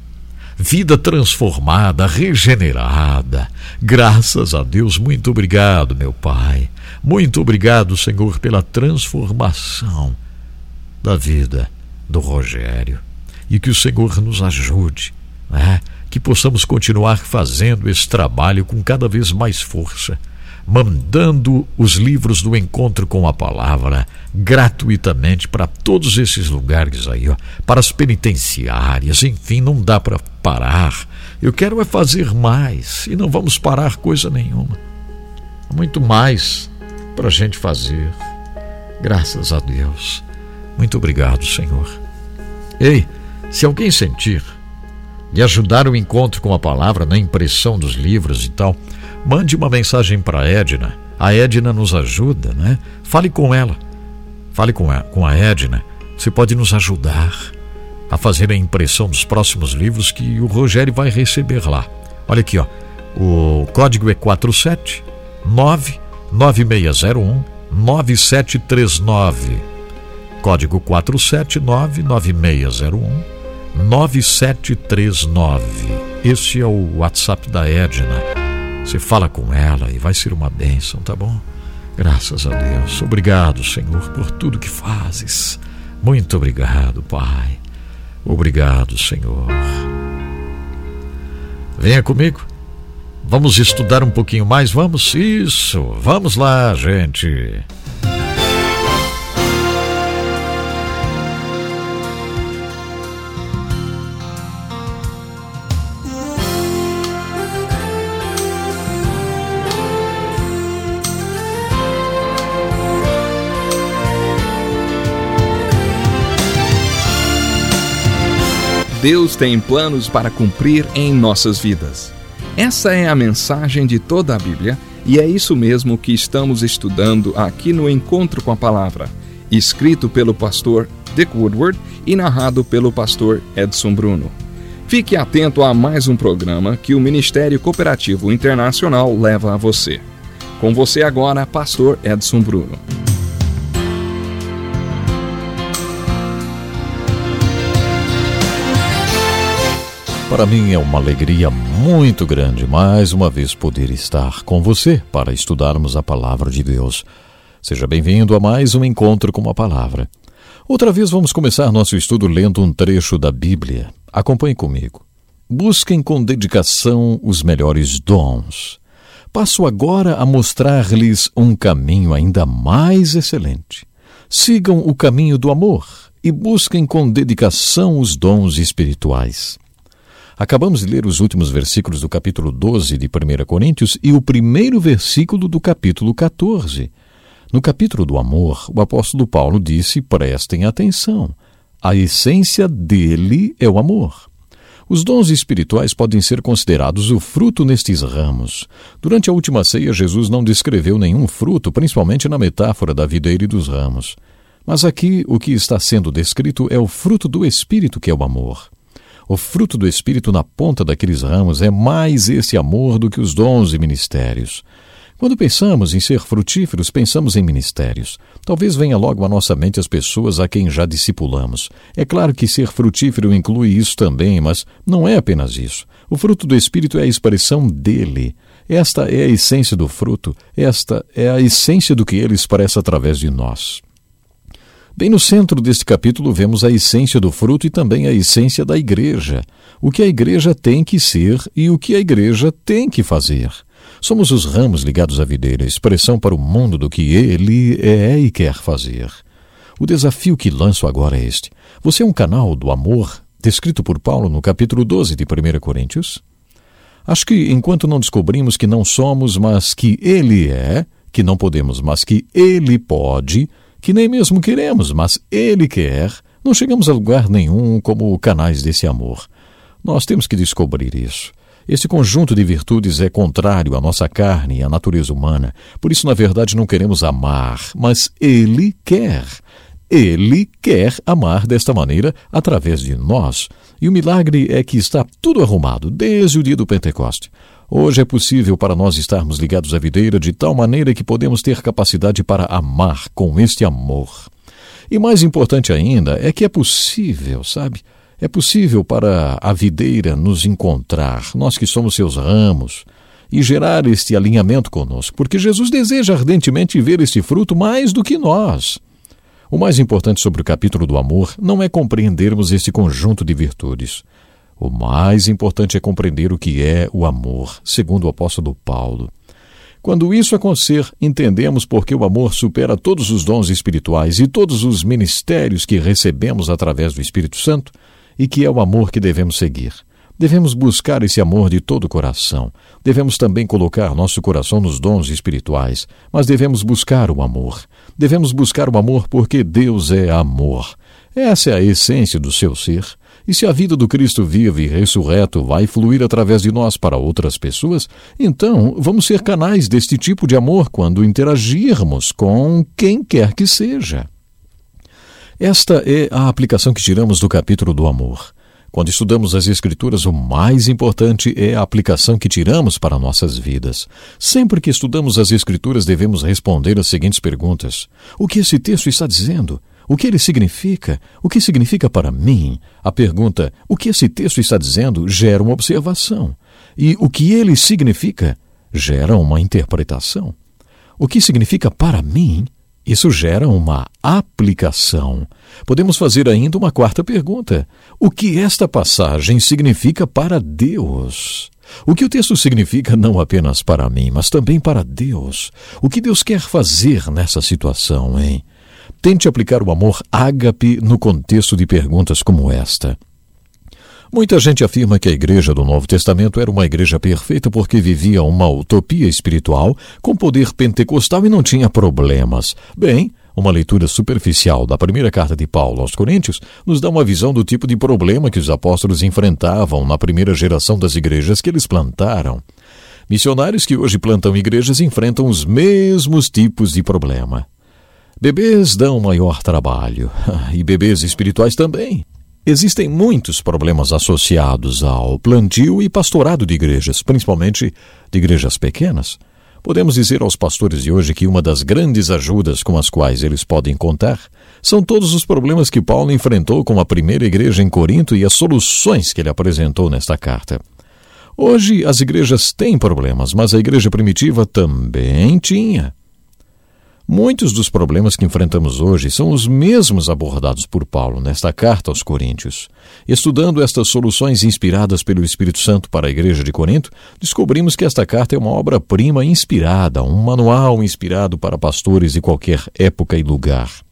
vida transformada, regenerada. Graças a Deus, muito obrigado, meu Pai. Muito obrigado, Senhor, pela transformação da vida do Rogério. E que o Senhor nos ajude, né? que possamos continuar fazendo esse trabalho com cada vez mais força mandando os livros do encontro com a palavra gratuitamente para todos esses lugares aí, ó, para as penitenciárias, enfim, não dá para parar. Eu quero é fazer mais e não vamos parar coisa nenhuma. Muito mais para a gente fazer. Graças a Deus. Muito obrigado, Senhor. Ei, se alguém sentir de ajudar o encontro com a palavra na impressão dos livros e tal, Mande uma mensagem para Edna. A Edna nos ajuda, né? Fale com ela. Fale com a, com a Edna. Você pode nos ajudar a fazer a impressão dos próximos livros que o Rogério vai receber lá. Olha aqui, ó. O código é 479 9601 9739. Código 479 9601 9739. Este é o WhatsApp da Edna. Você fala com ela e vai ser uma bênção, tá bom? Graças a Deus. Obrigado, Senhor, por tudo que fazes. Muito obrigado, Pai. Obrigado, Senhor. Venha comigo. Vamos estudar um pouquinho mais? Vamos? Isso. Vamos lá, gente. Deus tem planos para cumprir em nossas vidas. Essa é a mensagem de toda a Bíblia e é isso mesmo que estamos estudando aqui no Encontro com a Palavra, escrito pelo pastor Dick Woodward e narrado pelo pastor Edson Bruno. Fique atento a mais um programa que o Ministério Cooperativo Internacional leva a você. Com você agora, pastor Edson Bruno. Para mim é uma alegria muito grande mais uma vez poder estar com você para estudarmos a palavra de Deus. Seja bem-vindo a mais um encontro com a palavra. Outra vez vamos começar nosso estudo lendo um trecho da Bíblia. Acompanhe comigo. Busquem com dedicação os melhores dons. Passo agora a mostrar-lhes um caminho ainda mais excelente. Sigam o caminho do amor e busquem com dedicação os dons espirituais. Acabamos de ler os últimos versículos do capítulo 12 de 1 Coríntios e o primeiro versículo do capítulo 14. No capítulo do amor, o apóstolo Paulo disse: prestem atenção. A essência dele é o amor. Os dons espirituais podem ser considerados o fruto nestes ramos. Durante a última ceia, Jesus não descreveu nenhum fruto, principalmente na metáfora da videira e dos ramos. Mas aqui o que está sendo descrito é o fruto do Espírito, que é o amor. O fruto do Espírito na ponta daqueles ramos é mais esse amor do que os dons e ministérios. Quando pensamos em ser frutíferos, pensamos em ministérios. Talvez venha logo à nossa mente as pessoas a quem já discipulamos. É claro que ser frutífero inclui isso também, mas não é apenas isso. O fruto do Espírito é a expressão dele. Esta é a essência do fruto, esta é a essência do que ele expressa através de nós. Bem no centro deste capítulo vemos a essência do fruto e também a essência da igreja. O que a igreja tem que ser e o que a igreja tem que fazer. Somos os ramos ligados à videira, expressão para o mundo do que ele é e quer fazer. O desafio que lanço agora é este. Você é um canal do amor, descrito por Paulo no capítulo 12 de 1 Coríntios? Acho que enquanto não descobrimos que não somos, mas que ele é, que não podemos, mas que ele pode, que nem mesmo queremos, mas ele quer, não chegamos a lugar nenhum como canais desse amor. Nós temos que descobrir isso. Esse conjunto de virtudes é contrário à nossa carne e à natureza humana. Por isso, na verdade, não queremos amar, mas Ele quer. Ele quer amar desta maneira através de nós. E o milagre é que está tudo arrumado desde o dia do Pentecoste. Hoje é possível para nós estarmos ligados à videira de tal maneira que podemos ter capacidade para amar com este amor. E mais importante ainda é que é possível, sabe? É possível para a videira nos encontrar, nós que somos seus ramos, e gerar este alinhamento conosco, porque Jesus deseja ardentemente ver este fruto mais do que nós. O mais importante sobre o capítulo do amor não é compreendermos este conjunto de virtudes. O mais importante é compreender o que é o amor, segundo o apóstolo Paulo. Quando isso acontecer, entendemos porque o amor supera todos os dons espirituais e todos os ministérios que recebemos através do Espírito Santo e que é o amor que devemos seguir. Devemos buscar esse amor de todo o coração. Devemos também colocar nosso coração nos dons espirituais, mas devemos buscar o amor. Devemos buscar o amor porque Deus é amor. Essa é a essência do seu ser. E se a vida do Cristo vivo e ressurreto vai fluir através de nós para outras pessoas, então vamos ser canais deste tipo de amor quando interagirmos com quem quer que seja. Esta é a aplicação que tiramos do capítulo do amor. Quando estudamos as Escrituras, o mais importante é a aplicação que tiramos para nossas vidas. Sempre que estudamos as Escrituras, devemos responder as seguintes perguntas: O que esse texto está dizendo? O que ele significa? O que significa para mim? A pergunta: O que esse texto está dizendo? gera uma observação. E o que ele significa? gera uma interpretação. O que significa para mim? Isso gera uma aplicação. Podemos fazer ainda uma quarta pergunta: o que esta passagem significa para Deus? O que o texto significa não apenas para mim, mas também para Deus? O que Deus quer fazer nessa situação, hein? Tente aplicar o amor ágape no contexto de perguntas como esta. Muita gente afirma que a igreja do Novo Testamento era uma igreja perfeita porque vivia uma utopia espiritual com poder pentecostal e não tinha problemas. Bem, uma leitura superficial da primeira carta de Paulo aos Coríntios nos dá uma visão do tipo de problema que os apóstolos enfrentavam na primeira geração das igrejas que eles plantaram. Missionários que hoje plantam igrejas enfrentam os mesmos tipos de problema. Bebês dão maior trabalho, (laughs) e bebês espirituais também. Existem muitos problemas associados ao plantio e pastorado de igrejas, principalmente de igrejas pequenas. Podemos dizer aos pastores de hoje que uma das grandes ajudas com as quais eles podem contar são todos os problemas que Paulo enfrentou com a primeira igreja em Corinto e as soluções que ele apresentou nesta carta. Hoje as igrejas têm problemas, mas a igreja primitiva também tinha. Muitos dos problemas que enfrentamos hoje são os mesmos abordados por Paulo nesta carta aos Coríntios. Estudando estas soluções inspiradas pelo Espírito Santo para a igreja de Corinto, descobrimos que esta carta é uma obra-prima inspirada, um manual inspirado para pastores de qualquer época e lugar.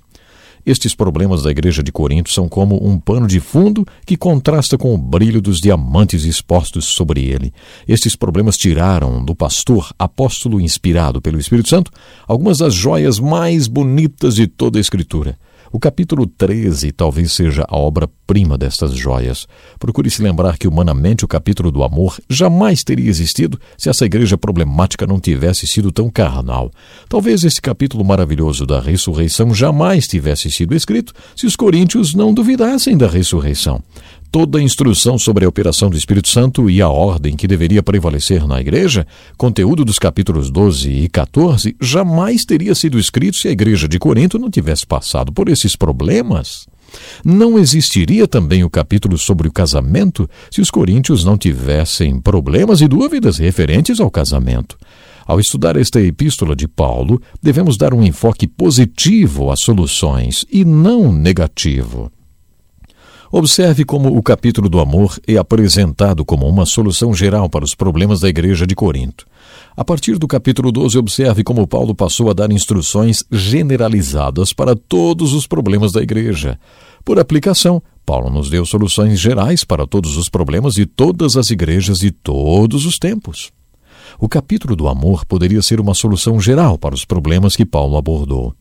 Estes problemas da igreja de Corinto são como um pano de fundo que contrasta com o brilho dos diamantes expostos sobre ele. Estes problemas tiraram do pastor, apóstolo inspirado pelo Espírito Santo, algumas das joias mais bonitas de toda a Escritura. O capítulo 13 talvez seja a obra-prima destas joias. Procure se lembrar que, humanamente, o capítulo do amor jamais teria existido se essa igreja problemática não tivesse sido tão carnal. Talvez esse capítulo maravilhoso da ressurreição jamais tivesse sido escrito se os coríntios não duvidassem da ressurreição toda a instrução sobre a operação do Espírito Santo e a ordem que deveria prevalecer na igreja, conteúdo dos capítulos 12 e 14, jamais teria sido escrito se a igreja de Corinto não tivesse passado por esses problemas. Não existiria também o capítulo sobre o casamento se os coríntios não tivessem problemas e dúvidas referentes ao casamento. Ao estudar esta epístola de Paulo, devemos dar um enfoque positivo às soluções e não negativo. Observe como o capítulo do amor é apresentado como uma solução geral para os problemas da igreja de Corinto. A partir do capítulo 12, observe como Paulo passou a dar instruções generalizadas para todos os problemas da igreja. Por aplicação, Paulo nos deu soluções gerais para todos os problemas de todas as igrejas de todos os tempos. O capítulo do amor poderia ser uma solução geral para os problemas que Paulo abordou.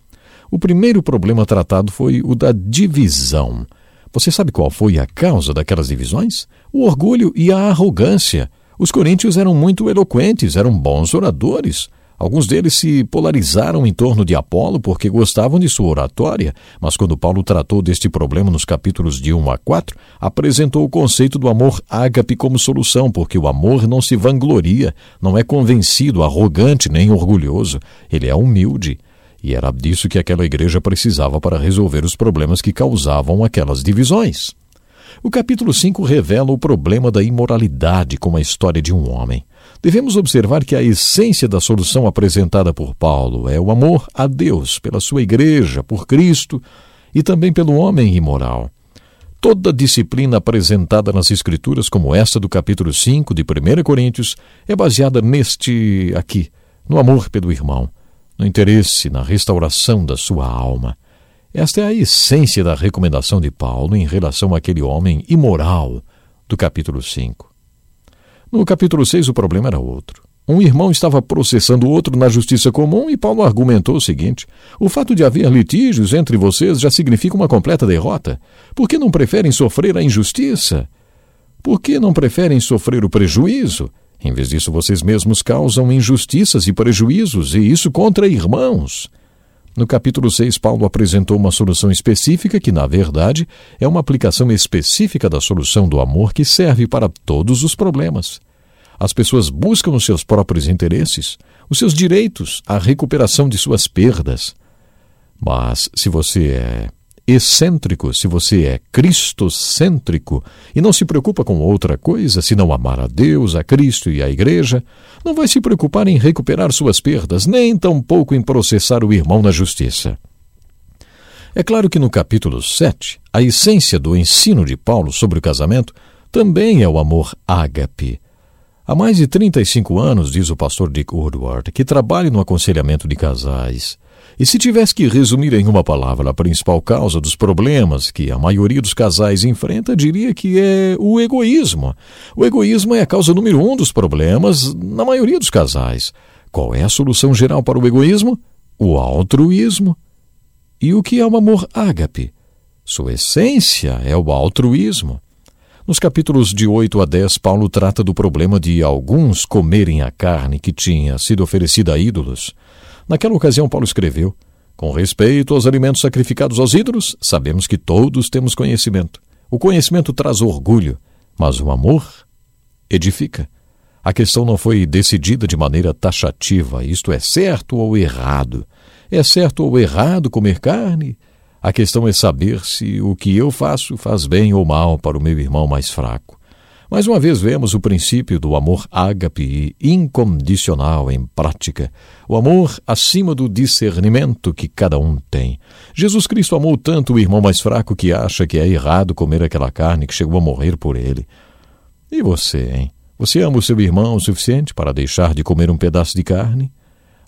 O primeiro problema tratado foi o da divisão. Você sabe qual foi a causa daquelas divisões? O orgulho e a arrogância. Os coríntios eram muito eloquentes, eram bons oradores. Alguns deles se polarizaram em torno de Apolo porque gostavam de sua oratória, mas quando Paulo tratou deste problema nos capítulos de 1 a 4, apresentou o conceito do amor ágape como solução, porque o amor não se vangloria, não é convencido, arrogante nem orgulhoso, ele é humilde. E era disso que aquela igreja precisava para resolver os problemas que causavam aquelas divisões. O capítulo 5 revela o problema da imoralidade como a história de um homem. Devemos observar que a essência da solução apresentada por Paulo é o amor a Deus, pela sua igreja, por Cristo e também pelo homem imoral. Toda disciplina apresentada nas Escrituras, como esta do capítulo 5 de 1 Coríntios, é baseada neste aqui, no amor pelo irmão no interesse na restauração da sua alma. Esta é a essência da recomendação de Paulo em relação àquele homem imoral do capítulo 5. No capítulo 6, o problema era outro. Um irmão estava processando outro na justiça comum e Paulo argumentou o seguinte: o fato de haver litígios entre vocês já significa uma completa derrota. Por que não preferem sofrer a injustiça? Por que não preferem sofrer o prejuízo? Em vez disso, vocês mesmos causam injustiças e prejuízos, e isso contra irmãos. No capítulo 6, Paulo apresentou uma solução específica que, na verdade, é uma aplicação específica da solução do amor que serve para todos os problemas. As pessoas buscam os seus próprios interesses, os seus direitos, a recuperação de suas perdas. Mas se você é excêntrico, se você é cristocêntrico e não se preocupa com outra coisa senão amar a Deus, a Cristo e a Igreja, não vai se preocupar em recuperar suas perdas, nem tampouco em processar o irmão na justiça. É claro que no capítulo 7, a essência do ensino de Paulo sobre o casamento também é o amor ágape. Há mais de 35 anos, diz o pastor Dick Woodward, que trabalha no aconselhamento de casais. E se tivesse que resumir em uma palavra a principal causa dos problemas que a maioria dos casais enfrenta, diria que é o egoísmo. O egoísmo é a causa número um dos problemas na maioria dos casais. Qual é a solução geral para o egoísmo? O altruísmo. E o que é o amor ágape? Sua essência é o altruísmo. Nos capítulos de 8 a 10, Paulo trata do problema de alguns comerem a carne que tinha sido oferecida a ídolos. Naquela ocasião, Paulo escreveu: Com respeito aos alimentos sacrificados aos ídolos, sabemos que todos temos conhecimento. O conhecimento traz orgulho, mas o amor edifica. A questão não foi decidida de maneira taxativa, isto é certo ou errado. É certo ou errado comer carne? A questão é saber se o que eu faço faz bem ou mal para o meu irmão mais fraco. Mais uma vez vemos o princípio do amor ágape e incondicional em prática, o amor acima do discernimento que cada um tem. Jesus Cristo amou tanto o irmão mais fraco que acha que é errado comer aquela carne que chegou a morrer por ele. E você, hein? Você ama o seu irmão o suficiente para deixar de comer um pedaço de carne?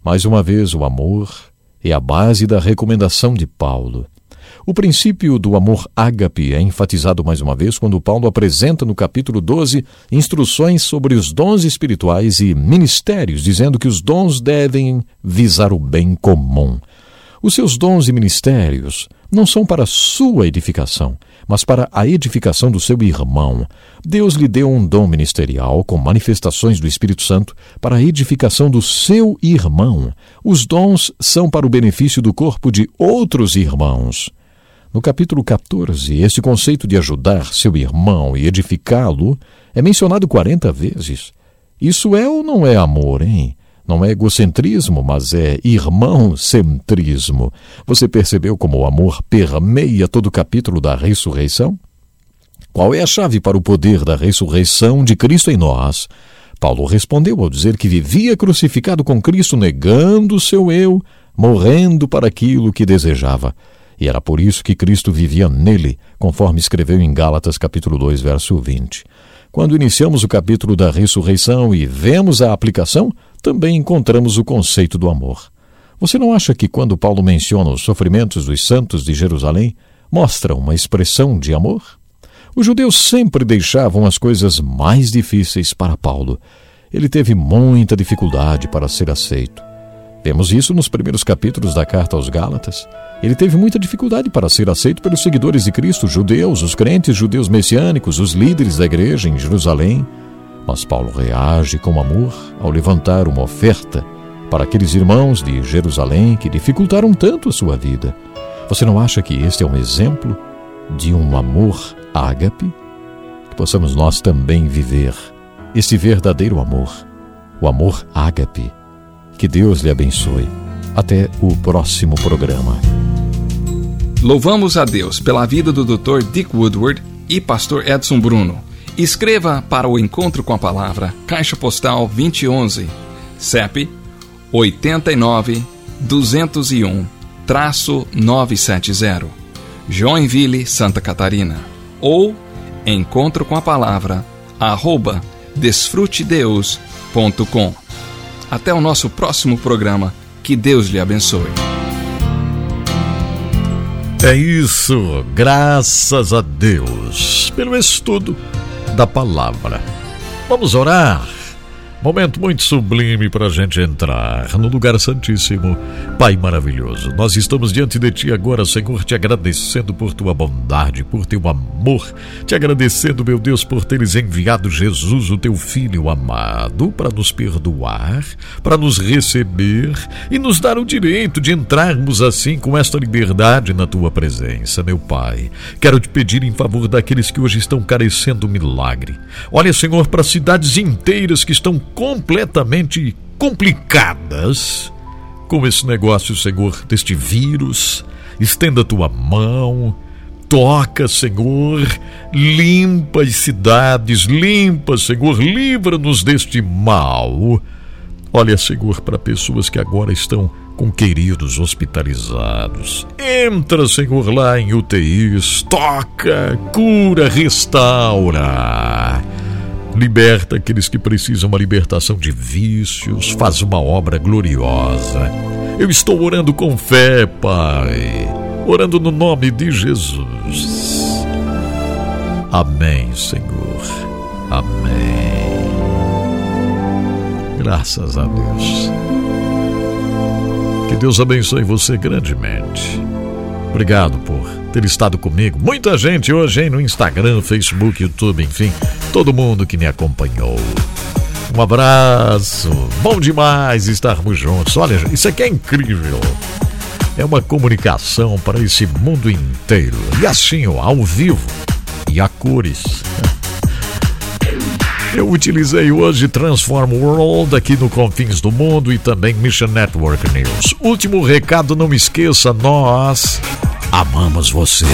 Mais uma vez, o amor é a base da recomendação de Paulo. O princípio do amor ágape é enfatizado mais uma vez quando Paulo apresenta no capítulo 12 instruções sobre os dons espirituais e ministérios, dizendo que os dons devem visar o bem comum. Os seus dons e ministérios não são para sua edificação, mas para a edificação do seu irmão. Deus lhe deu um dom ministerial com manifestações do Espírito Santo para a edificação do seu irmão. Os dons são para o benefício do corpo de outros irmãos. No capítulo 14, este conceito de ajudar seu irmão e edificá-lo é mencionado 40 vezes. Isso é ou não é amor, hein? Não é egocentrismo, mas é irmão-centrismo. Você percebeu como o amor permeia todo o capítulo da ressurreição? Qual é a chave para o poder da ressurreição de Cristo em nós? Paulo respondeu ao dizer que vivia crucificado com Cristo, negando seu eu, morrendo para aquilo que desejava. E era por isso que Cristo vivia nele, conforme escreveu em Gálatas capítulo 2, verso 20. Quando iniciamos o capítulo da ressurreição e vemos a aplicação, também encontramos o conceito do amor. Você não acha que quando Paulo menciona os sofrimentos dos santos de Jerusalém, mostra uma expressão de amor? Os judeus sempre deixavam as coisas mais difíceis para Paulo. Ele teve muita dificuldade para ser aceito. Vemos isso nos primeiros capítulos da carta aos Gálatas. Ele teve muita dificuldade para ser aceito pelos seguidores de Cristo, judeus, os crentes judeus messiânicos, os líderes da igreja em Jerusalém. Mas Paulo reage com amor ao levantar uma oferta para aqueles irmãos de Jerusalém que dificultaram tanto a sua vida. Você não acha que este é um exemplo de um amor ágape? Que possamos nós também viver esse verdadeiro amor, o amor ágape. Que Deus lhe abençoe. Até o próximo programa. Louvamos a Deus pela vida do Dr. Dick Woodward e pastor Edson Bruno. Escreva para o Encontro com a Palavra, Caixa Postal 2011, CEP 89 201 traço 970, Joinville, Santa Catarina. Ou Encontro com a Palavra, arroba desfrutedeus.com. Até o nosso próximo programa. Que Deus lhe abençoe. É isso, graças a Deus, pelo estudo da palavra. Vamos orar. Momento muito sublime para a gente entrar no lugar santíssimo. Pai maravilhoso, nós estamos diante de Ti agora, Senhor, te agradecendo por Tua bondade, por Teu amor, te agradecendo, meu Deus, por teres enviado Jesus, o Teu Filho amado, para nos perdoar, para nos receber e nos dar o direito de entrarmos assim com esta liberdade na Tua presença, meu Pai. Quero te pedir em favor daqueles que hoje estão carecendo do milagre. Olha, Senhor, para cidades inteiras que estão completamente complicadas com esse negócio, Senhor, deste vírus. Estenda a tua mão, toca, Senhor, limpa as cidades, limpa, Senhor, livra-nos deste mal. Olha, Senhor, para pessoas que agora estão com queridos hospitalizados. Entra, Senhor, lá em UTIs, toca, cura, restaura. Liberta aqueles que precisam uma libertação de vícios, faz uma obra gloriosa. Eu estou orando com fé, Pai, orando no nome de Jesus. Amém, Senhor. Amém. Graças a Deus. Que Deus abençoe você grandemente. Obrigado por ter estado comigo. Muita gente hoje, hein, no Instagram, Facebook, YouTube, enfim, todo mundo que me acompanhou. Um abraço. Bom demais estarmos juntos. Olha, isso aqui é incrível. É uma comunicação para esse mundo inteiro. E assim, ó, ao vivo e a cores. Eu utilizei hoje Transform World aqui no Confins do Mundo e também Mission Network News. Último recado, não esqueça, nós amamos você.